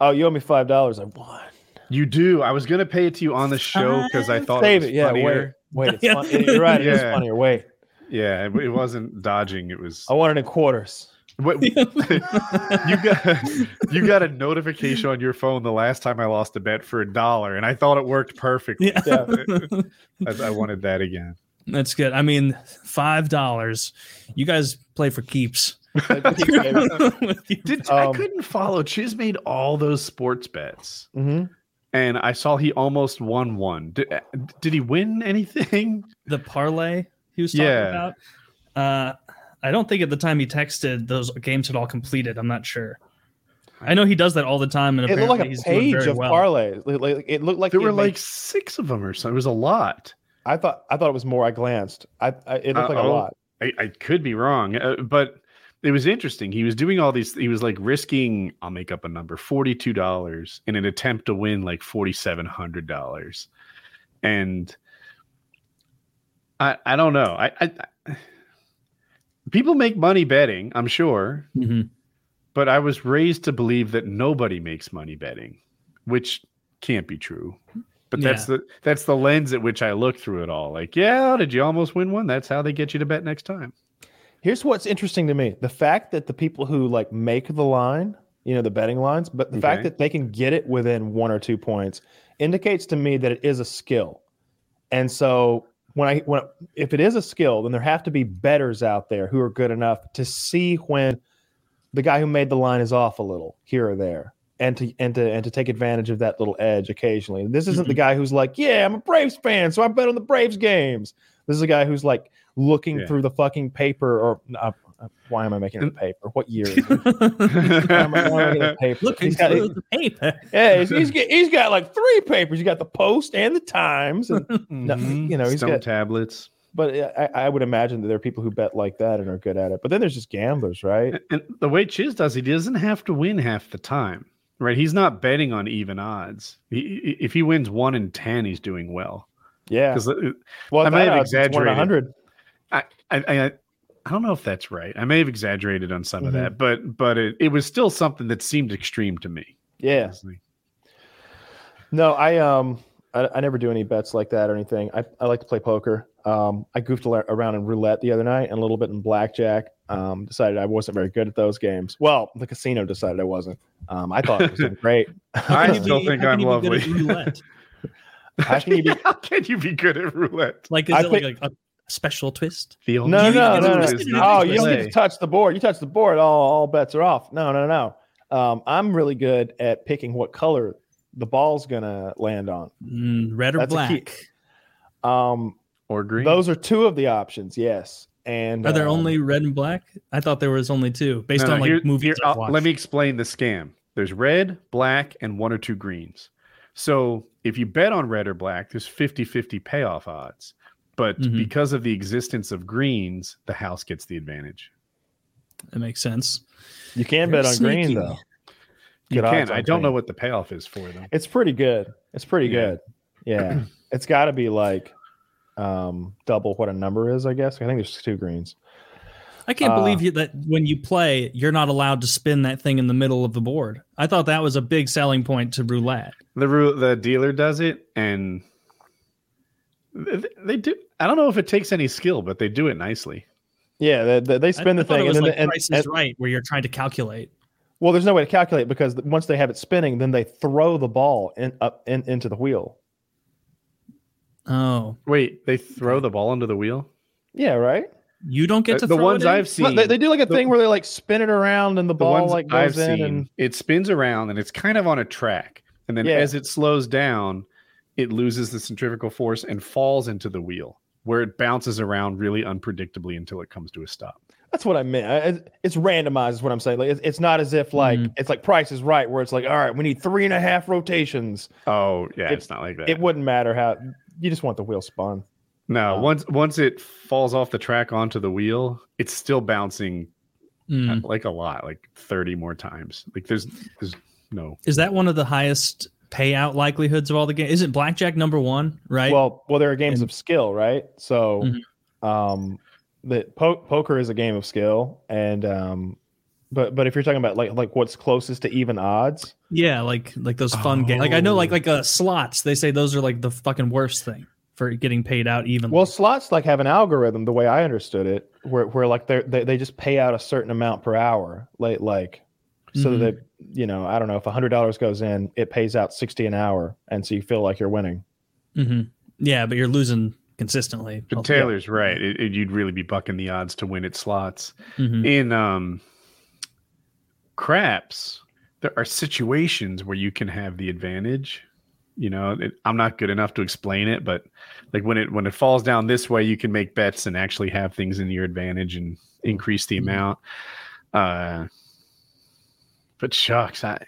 Oh, you owe me five dollars. I won. You do. I was gonna pay it to you on the show because I thought Save it, was it. Yeah, funnier. Wait, wait. It's fun- you're right. It yeah. is funnier. Wait. Yeah, it, it wasn't dodging. It was. I wanted in quarters. What, you got you got a notification on your phone the last time I lost a bet for a dollar, and I thought it worked perfectly. Yeah. I, I wanted that again. That's good. I mean, five dollars. You guys play for keeps. Did, um, I couldn't follow. Chiz made all those sports bets. Mm-hmm and I saw he almost won one. Did, did he win anything? The parlay he was talking yeah. about. Uh, I don't think at the time he texted those games had all completed. I'm not sure. I know he does that all the time, and it looked like a page of well. parlay. Like, it looked like there were made... like six of them or something. It was a lot. I thought I thought it was more. I glanced. I, I it looked uh, like a lot. I, I could be wrong, uh, but it was interesting. He was doing all these. He was like risking. I'll make up a number: forty-two dollars in an attempt to win like forty-seven hundred dollars, and I I don't know. I, I, I people make money betting. I'm sure, mm-hmm. but I was raised to believe that nobody makes money betting, which can't be true. But yeah. that's the that's the lens at which I look through it all. Like, yeah, did you almost win one? That's how they get you to bet next time. Here's what's interesting to me: the fact that the people who like make the line, you know, the betting lines, but the okay. fact that they can get it within one or two points indicates to me that it is a skill. And so when I when if it is a skill, then there have to be betters out there who are good enough to see when the guy who made the line is off a little here or there, and to and to and to take advantage of that little edge occasionally. This isn't mm-hmm. the guy who's like, yeah, I'm a Braves fan, so I bet on the Braves games. This is a guy who's like looking yeah. through the fucking paper or uh, why am I making a paper? What year? It? Paper? Looking he's got, through the paper. Yeah, he's, he's, got, he's got like three papers. You got the Post and the Times, and mm-hmm. you know he's Stone got tablets. But I, I, would imagine that there are people who bet like that and are good at it. But then there's just gamblers, right? And the way Chiz does, he doesn't have to win half the time, right? He's not betting on even odds. He, if he wins one in ten, he's doing well. Yeah. Because uh, well, I might have exaggerated. I, I, I don't know if that's right. I may have exaggerated on some mm-hmm. of that, but but it, it was still something that seemed extreme to me. Yeah. Honestly. No, I um I, I, never do any bets like that or anything. I, I like to play poker. Um, I goofed around in roulette the other night and a little bit in blackjack. Um, decided I wasn't very good at those games. Well, the casino decided I wasn't. Um, I thought it was great. I still be, think I'm lovely. How can, you be, how can you be good at roulette? Like, is I it like a, a special twist? The no, no, no, no, no. Oh, you don't get to touch the board. You touch the board, all, all bets are off. No, no, no. Um, I'm really good at picking what color the ball's gonna land on. Mm, red or That's black? Um, or green. Those are two of the options. Yes. And are there um, only red and black? I thought there was only two based no, on like here, movies. Here, let me explain the scam. There's red, black, and one or two greens. So if you bet on red or black, there's 50 50 payoff odds. But mm-hmm. because of the existence of greens, the house gets the advantage. That makes sense. You can Very bet on sneaky. green though. You can. I don't green. know what the payoff is for them. It's pretty good. It's pretty yeah. good. Yeah. it's got to be like um, double what a number is, I guess. I think there's two greens. I can't uh, believe you that when you play, you're not allowed to spin that thing in the middle of the board. I thought that was a big selling point to roulette. The the dealer does it, and they do. I don't know if it takes any skill, but they do it nicely. Yeah, they, they, they spin I, the I thing, and then like and, Price is right, where you're trying to calculate. Well, there's no way to calculate because once they have it spinning, then they throw the ball in, up in, into the wheel. Oh, wait, they throw the ball into the wheel? Yeah, right. You don't get uh, to the ones I've seen. they, they, do like a the, thing where they like spin it around and the, the ball like goes I've in seen, and it spins around and it's kind of on a track. And then yeah. as it slows down, it loses the centrifugal force and falls into the wheel where it bounces around really unpredictably until it comes to a stop. That's what I meant. It's randomized, is what I'm saying. Like, it's not as if like mm-hmm. it's like Price is Right, where it's like, all right, we need three and a half rotations. Oh yeah, it, it's not like that. It wouldn't matter how you just want the wheel spun. No, um, once once it falls off the track onto the wheel, it's still bouncing mm. like a lot, like 30 more times. Like there's there's no. Is that one of the highest payout likelihoods of all the games? Isn't blackjack number one, right? Well, well, there are games and, of skill, right? So, mm-hmm. um, the po- poker is a game of skill, and um, but but if you're talking about like like what's closest to even odds, yeah, like like those fun oh. games. Like I know like like uh, slots, they say those are like the fucking worst thing for getting paid out even. Well, slots like have an algorithm, the way I understood it, where where like they they just pay out a certain amount per hour, like like so mm-hmm. that you know I don't know if a hundred dollars goes in, it pays out sixty an hour, and so you feel like you're winning. Mm-hmm. Yeah, but you're losing consistently. But Taylor's yeah. right. It, it, you'd really be bucking the odds to win at slots. Mm-hmm. In um, craps, there are situations where you can have the advantage you know it, i'm not good enough to explain it but like when it when it falls down this way you can make bets and actually have things in your advantage and increase the mm-hmm. amount uh but shucks i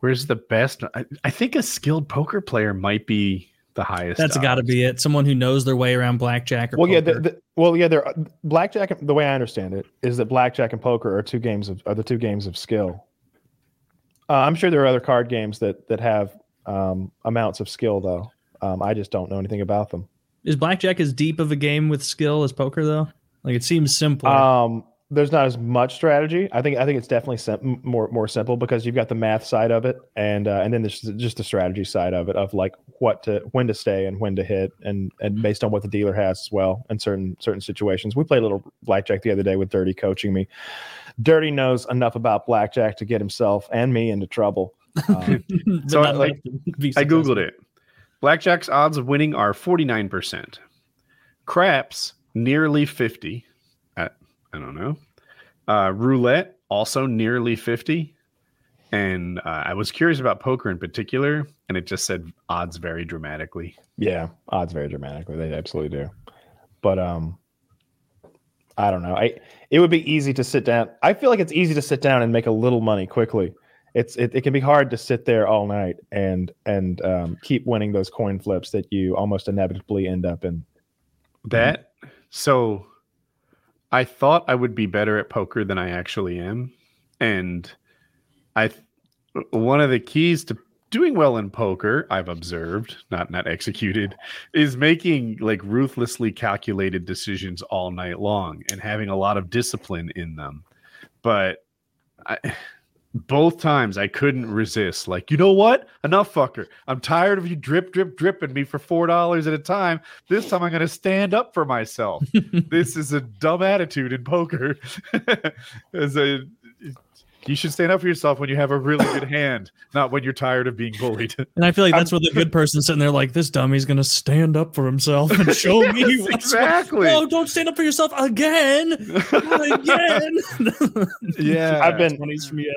where's the best I, I think a skilled poker player might be the highest that's got to be it someone who knows their way around blackjack or well poker. yeah the, the, well yeah there blackjack the way i understand it is that blackjack and poker are two games of are the two games of skill uh, I'm sure there are other card games that that have um, amounts of skill, though. Um, I just don't know anything about them. Is blackjack as deep of a game with skill as poker, though? Like it seems simpler. Um, there's not as much strategy. I think I think it's definitely sim- more more simple because you've got the math side of it, and uh, and then there's just the strategy side of it of like what to when to stay and when to hit, and and based on what the dealer has as well in certain certain situations. We played a little blackjack the other day with Dirty coaching me, Dirty knows enough about blackjack to get himself and me into trouble. Um, so I, like, I googled it. Blackjack's odds of winning are 49%. Craps, nearly 50. I, don't know. Uh, roulette, also nearly 50. And uh, I was curious about poker in particular, and it just said odds vary dramatically. Yeah, odds vary dramatically. They absolutely do. But um, I don't know. I it would be easy to sit down. I feel like it's easy to sit down and make a little money quickly. It's it, it can be hard to sit there all night and and um, keep winning those coin flips that you almost inevitably end up in. That so I thought I would be better at poker than I actually am. And I one of the keys to doing well in poker, I've observed, not not executed, is making like ruthlessly calculated decisions all night long and having a lot of discipline in them. But I, both times I couldn't resist. Like, you know what? Enough, fucker. I'm tired of you drip, drip, dripping me for four dollars at a time. This time I'm going to stand up for myself. this is a dumb attitude in poker. As a you should stand up for yourself when you have a really good hand, not when you're tired of being bullied. And I feel like that's what the good person sitting there like, this dummy's gonna stand up for himself and show yes, me exactly. Oh, don't stand up for yourself again, again. yeah, I've been.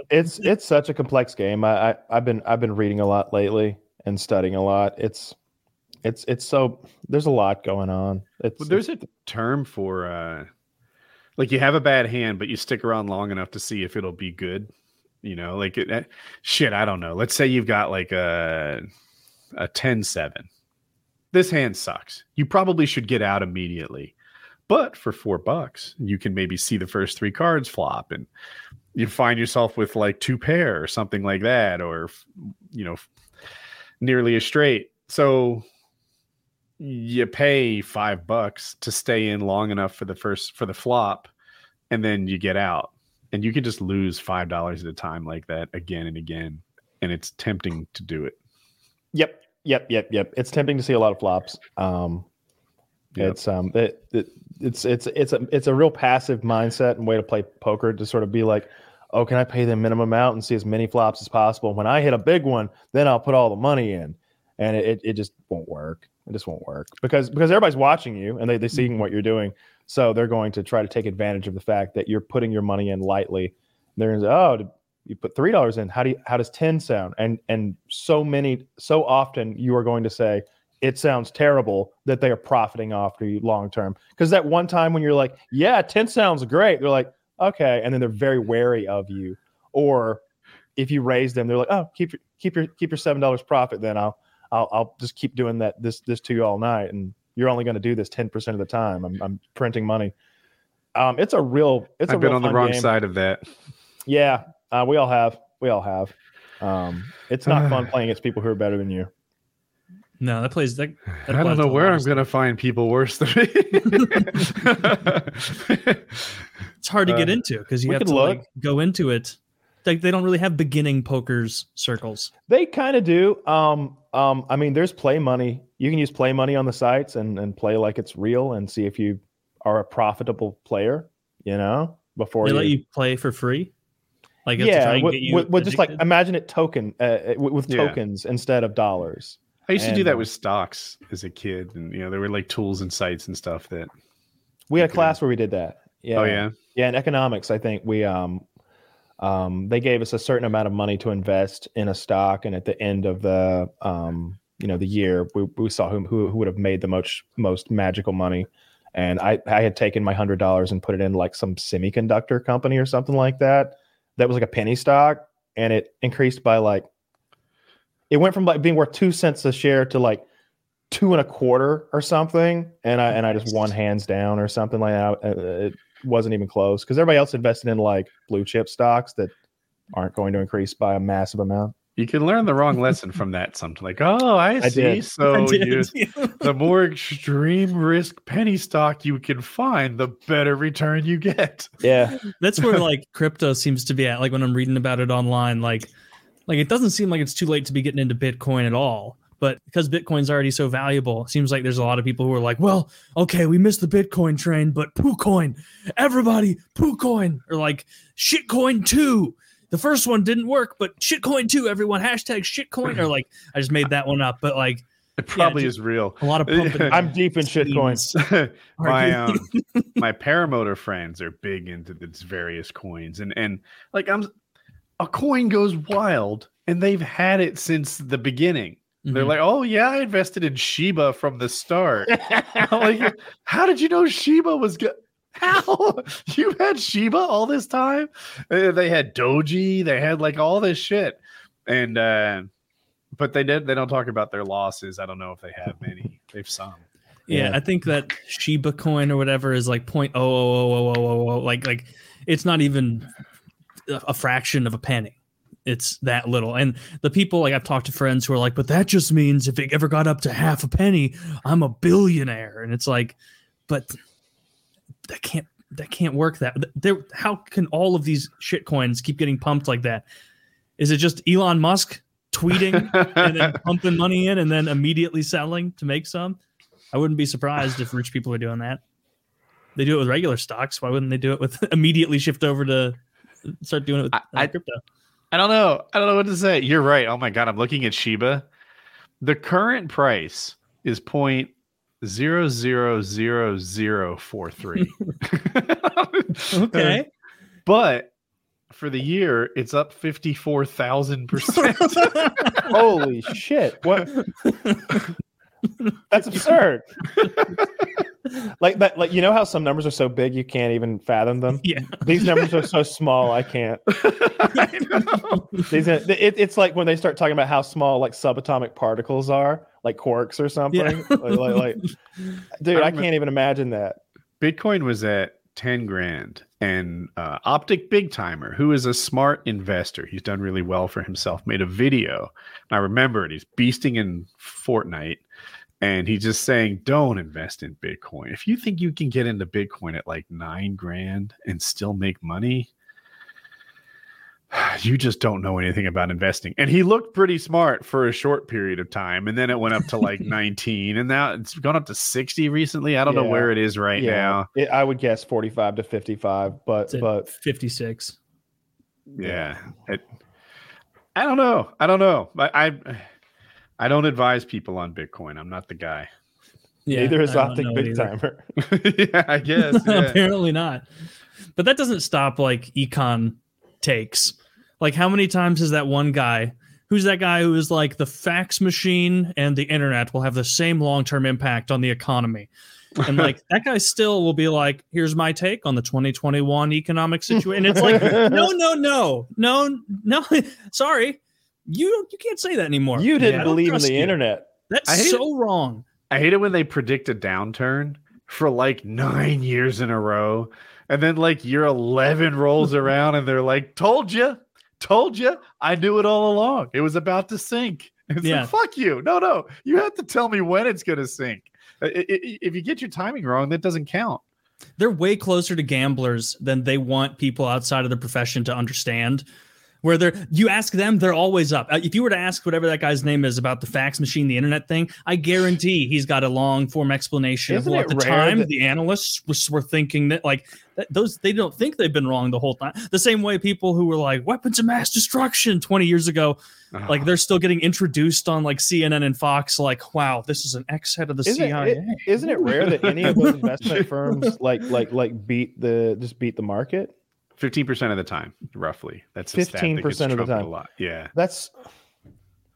It's it's such a complex game. I, I I've been I've been reading a lot lately and studying a lot. It's it's it's so there's a lot going on. It's well, there's a term for uh like you have a bad hand, but you stick around long enough to see if it'll be good. You know, like it, eh, shit. I don't know. Let's say you've got like a a 10-7. This hand sucks. You probably should get out immediately. But for four bucks, you can maybe see the first three cards flop, and you find yourself with like two pair or something like that, or you know, nearly a straight. So you pay five bucks to stay in long enough for the first for the flop and then you get out. And you can just lose five dollars at a time like that again and again and it's tempting to do it. Yep yep yep yep. It's tempting to see a lot of flops. Um yep. it's um it, it, it's it's it's a it's a real passive mindset and way to play poker to sort of be like oh can i pay the minimum amount and see as many flops as possible? When i hit a big one then i'll put all the money in. And it, it just won't work it just won't work because because everybody's watching you and they they seeing what you're doing. So they're going to try to take advantage of the fact that you're putting your money in lightly. They're going to say, "Oh, you put three dollars in. How do you, how does ten sound?" And and so many so often you are going to say it sounds terrible that they are profiting off you long term. Because that one time when you're like, "Yeah, ten sounds great," they're like, "Okay," and then they're very wary of you. Or if you raise them, they're like, "Oh, keep your keep your keep your seven dollars profit. Then I'll I'll, I'll just keep doing that this this to you all night, and you're only going to do this ten percent of the time. I'm, I'm printing money. Um, it's a real. It's I've a been on the wrong game. side of that. Yeah, uh, we all have. We all have. Um, it's not fun playing against people who are better than you. No, that plays that. that I don't know where I'm going to find people worse than me. it's hard to uh, get into because you have to like, go into it like they don't really have beginning poker's circles. They kind of do. Um, um, I mean, there's play money. You can use play money on the sites and and play like it's real and see if you are a profitable player. You know, before they you, let you play for free. Like yeah, with, with, with just like imagine it token uh, uh with yeah. tokens instead of dollars. I used and, to do that with stocks as a kid, and you know there were like tools and sites and stuff that we had a class where we did that. Yeah. Oh yeah. Yeah, in economics, I think we um um, they gave us a certain amount of money to invest in a stock, and at the end of the um, you know the year, we, we saw who, who, who would have made the most most magical money. And I I had taken my hundred dollars and put it in like some semiconductor company or something like that. That was like a penny stock, and it increased by like it went from like being worth two cents a share to like two and a quarter or something, and I and I just won hands down or something like that. Uh, it, wasn't even close because everybody else invested in like blue chip stocks that aren't going to increase by a massive amount. You can learn the wrong lesson from that. Something like, oh, I, I see. Did. So I you, the more extreme risk penny stock you can find, the better return you get. Yeah, that's where like crypto seems to be at. Like when I'm reading about it online, like like it doesn't seem like it's too late to be getting into Bitcoin at all. But because Bitcoin's already so valuable, it seems like there's a lot of people who are like, well, okay, we missed the Bitcoin train, but PooCoin, everybody, PooCoin, or like shitcoin too. The first one didn't work, but shitcoin too, everyone, hashtag shitcoin, or like I just made that one up. But like It probably yeah, is real. A lot of pumping. I'm deep in shit coins. my um, my paramotor friends are big into these various coins, and and like I'm, a coin goes wild, and they've had it since the beginning. Mm-hmm. They're like, oh yeah, I invested in Shiba from the start. like, how did you know Shiba was good? How you had Shiba all this time? Uh, they had Doji. They had like all this shit, and uh, but they did. They don't talk about their losses. I don't know if they have many. They've some. Yeah, yeah, I think that Shiba coin or whatever is like point oh oh oh oh oh oh like like it's not even a fraction of a penny. It's that little. And the people like I've talked to friends who are like, but that just means if it ever got up to half a penny, I'm a billionaire. And it's like, but that can't that can't work that there how can all of these shit coins keep getting pumped like that? Is it just Elon Musk tweeting and then pumping money in and then immediately selling to make some. I wouldn't be surprised if rich people are doing that. They do it with regular stocks. Why wouldn't they do it with immediately shift over to start doing it with uh, I, crypto? I don't know. I don't know what to say. You're right. Oh my god, I'm looking at Shiba. The current price is point zero zero zero zero four three. okay. But for the year, it's up 54,000%. Holy shit. What? That's absurd. Like that like you know how some numbers are so big you can't even fathom them? Yeah. These numbers are so small I can't. I These it, it's like when they start talking about how small like subatomic particles are, like quarks or something. Yeah. Like, like, like, dude, I, I can't even imagine that. Bitcoin was at 10 grand and uh, OpTic BigTymeR who is a smart investor he's done really well for himself made a video and i remember it he's beasting in fortnite and he's just saying don't invest in bitcoin if you think you can get into bitcoin at like nine grand and still make money you just don't know anything about investing. And he looked pretty smart for a short period of time. And then it went up to like 19 and now it's gone up to 60 recently. I don't yeah. know where it is right yeah. now. It, I would guess 45 to 55, but, but 56. Yeah. It, I don't know. I don't know. I, I, I don't advise people on Bitcoin. I'm not the guy. Yeah, Neither is OpTic BigTymeR. yeah, I guess. Yeah. Apparently not. But that doesn't stop like econ takes. Like, how many times has that one guy, who's that guy who is like the fax machine and the internet will have the same long term impact on the economy? And like that guy still will be like, here's my take on the 2021 economic situation. And it's like, no, no, no, no, no. Sorry. You you can't say that anymore. You didn't yeah, believe in the you. internet. That's so it. wrong. I hate it when they predict a downturn for like nine years in a row and then like year 11 rolls around and they're like, told you, told you, I knew it all along. It was about to sink. It's yeah. like, fuck you. No, no, you have to tell me when it's going to sink. If you get your timing wrong, that doesn't count. They're way closer to gamblers than they want people outside of the profession to understand where they're you ask them they're always up. Uh, if you were to ask whatever that guy's name is about the fax machine the internet thing i guarantee he's got a long form explanation Isn't of what at the time that- the analysts was, were thinking that like that, those they don't think they've been wrong the whole time. The same way people who were like weapons of mass destruction 20 years ago uh-huh. like they're still getting introduced on like cnn and fox like wow this is an ex-head of the isn't cia it, isn't it rare that any of those investment firms like like like beat the just beat the market Fifteen percent of the time, roughly. That's fifteen percent of the time. A lot. Yeah, that's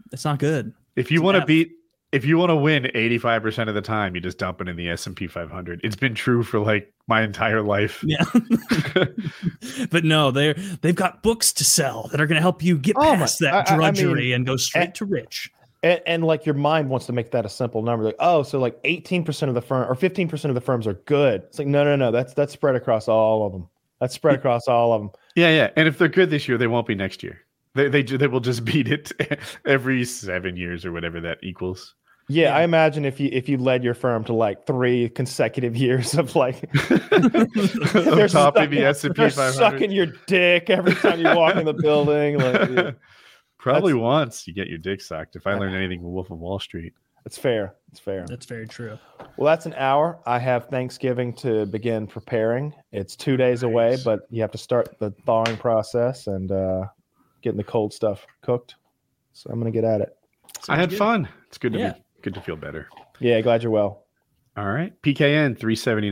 that's not good. If you want to beat, if you want to win eighty five percent of the time, you just dump it in the S and P five hundred. It's been true for like my entire life. Yeah, but no, they're they've got books to sell that are going to help you get oh past my, that drudgery I, I mean, and go straight and, to rich. And, and, like your mind wants to make that a simple number, like oh, so like eighteen percent of the firm or fifteen percent of the firms are good. It's like no, no, no, that's that's spread across all of them. That's spread across all of them. Yeah, yeah. And if they're good this year, they won't be next year. They they they will just beat it every seven years or whatever that equals. Yeah, yeah, I imagine if you if you led your firm to like three consecutive years of like they're top topping the S and P 500, sucking your dick every time you walk in the building. Like, yeah. Probably That's, once you get your dick sucked. If I learned anything from Wolf of Wall Street. It's fair. It's fair. That's very true. Well, that's an hour. I have Thanksgiving to begin preparing. It's two days nice. away, but you have to start the thawing process and uh, getting the cold stuff cooked. So I'm going to get at it. Sounds I had good. fun. It's good to yeah. be Good to feel better. Yeah, glad you're well. All right. PKN 379.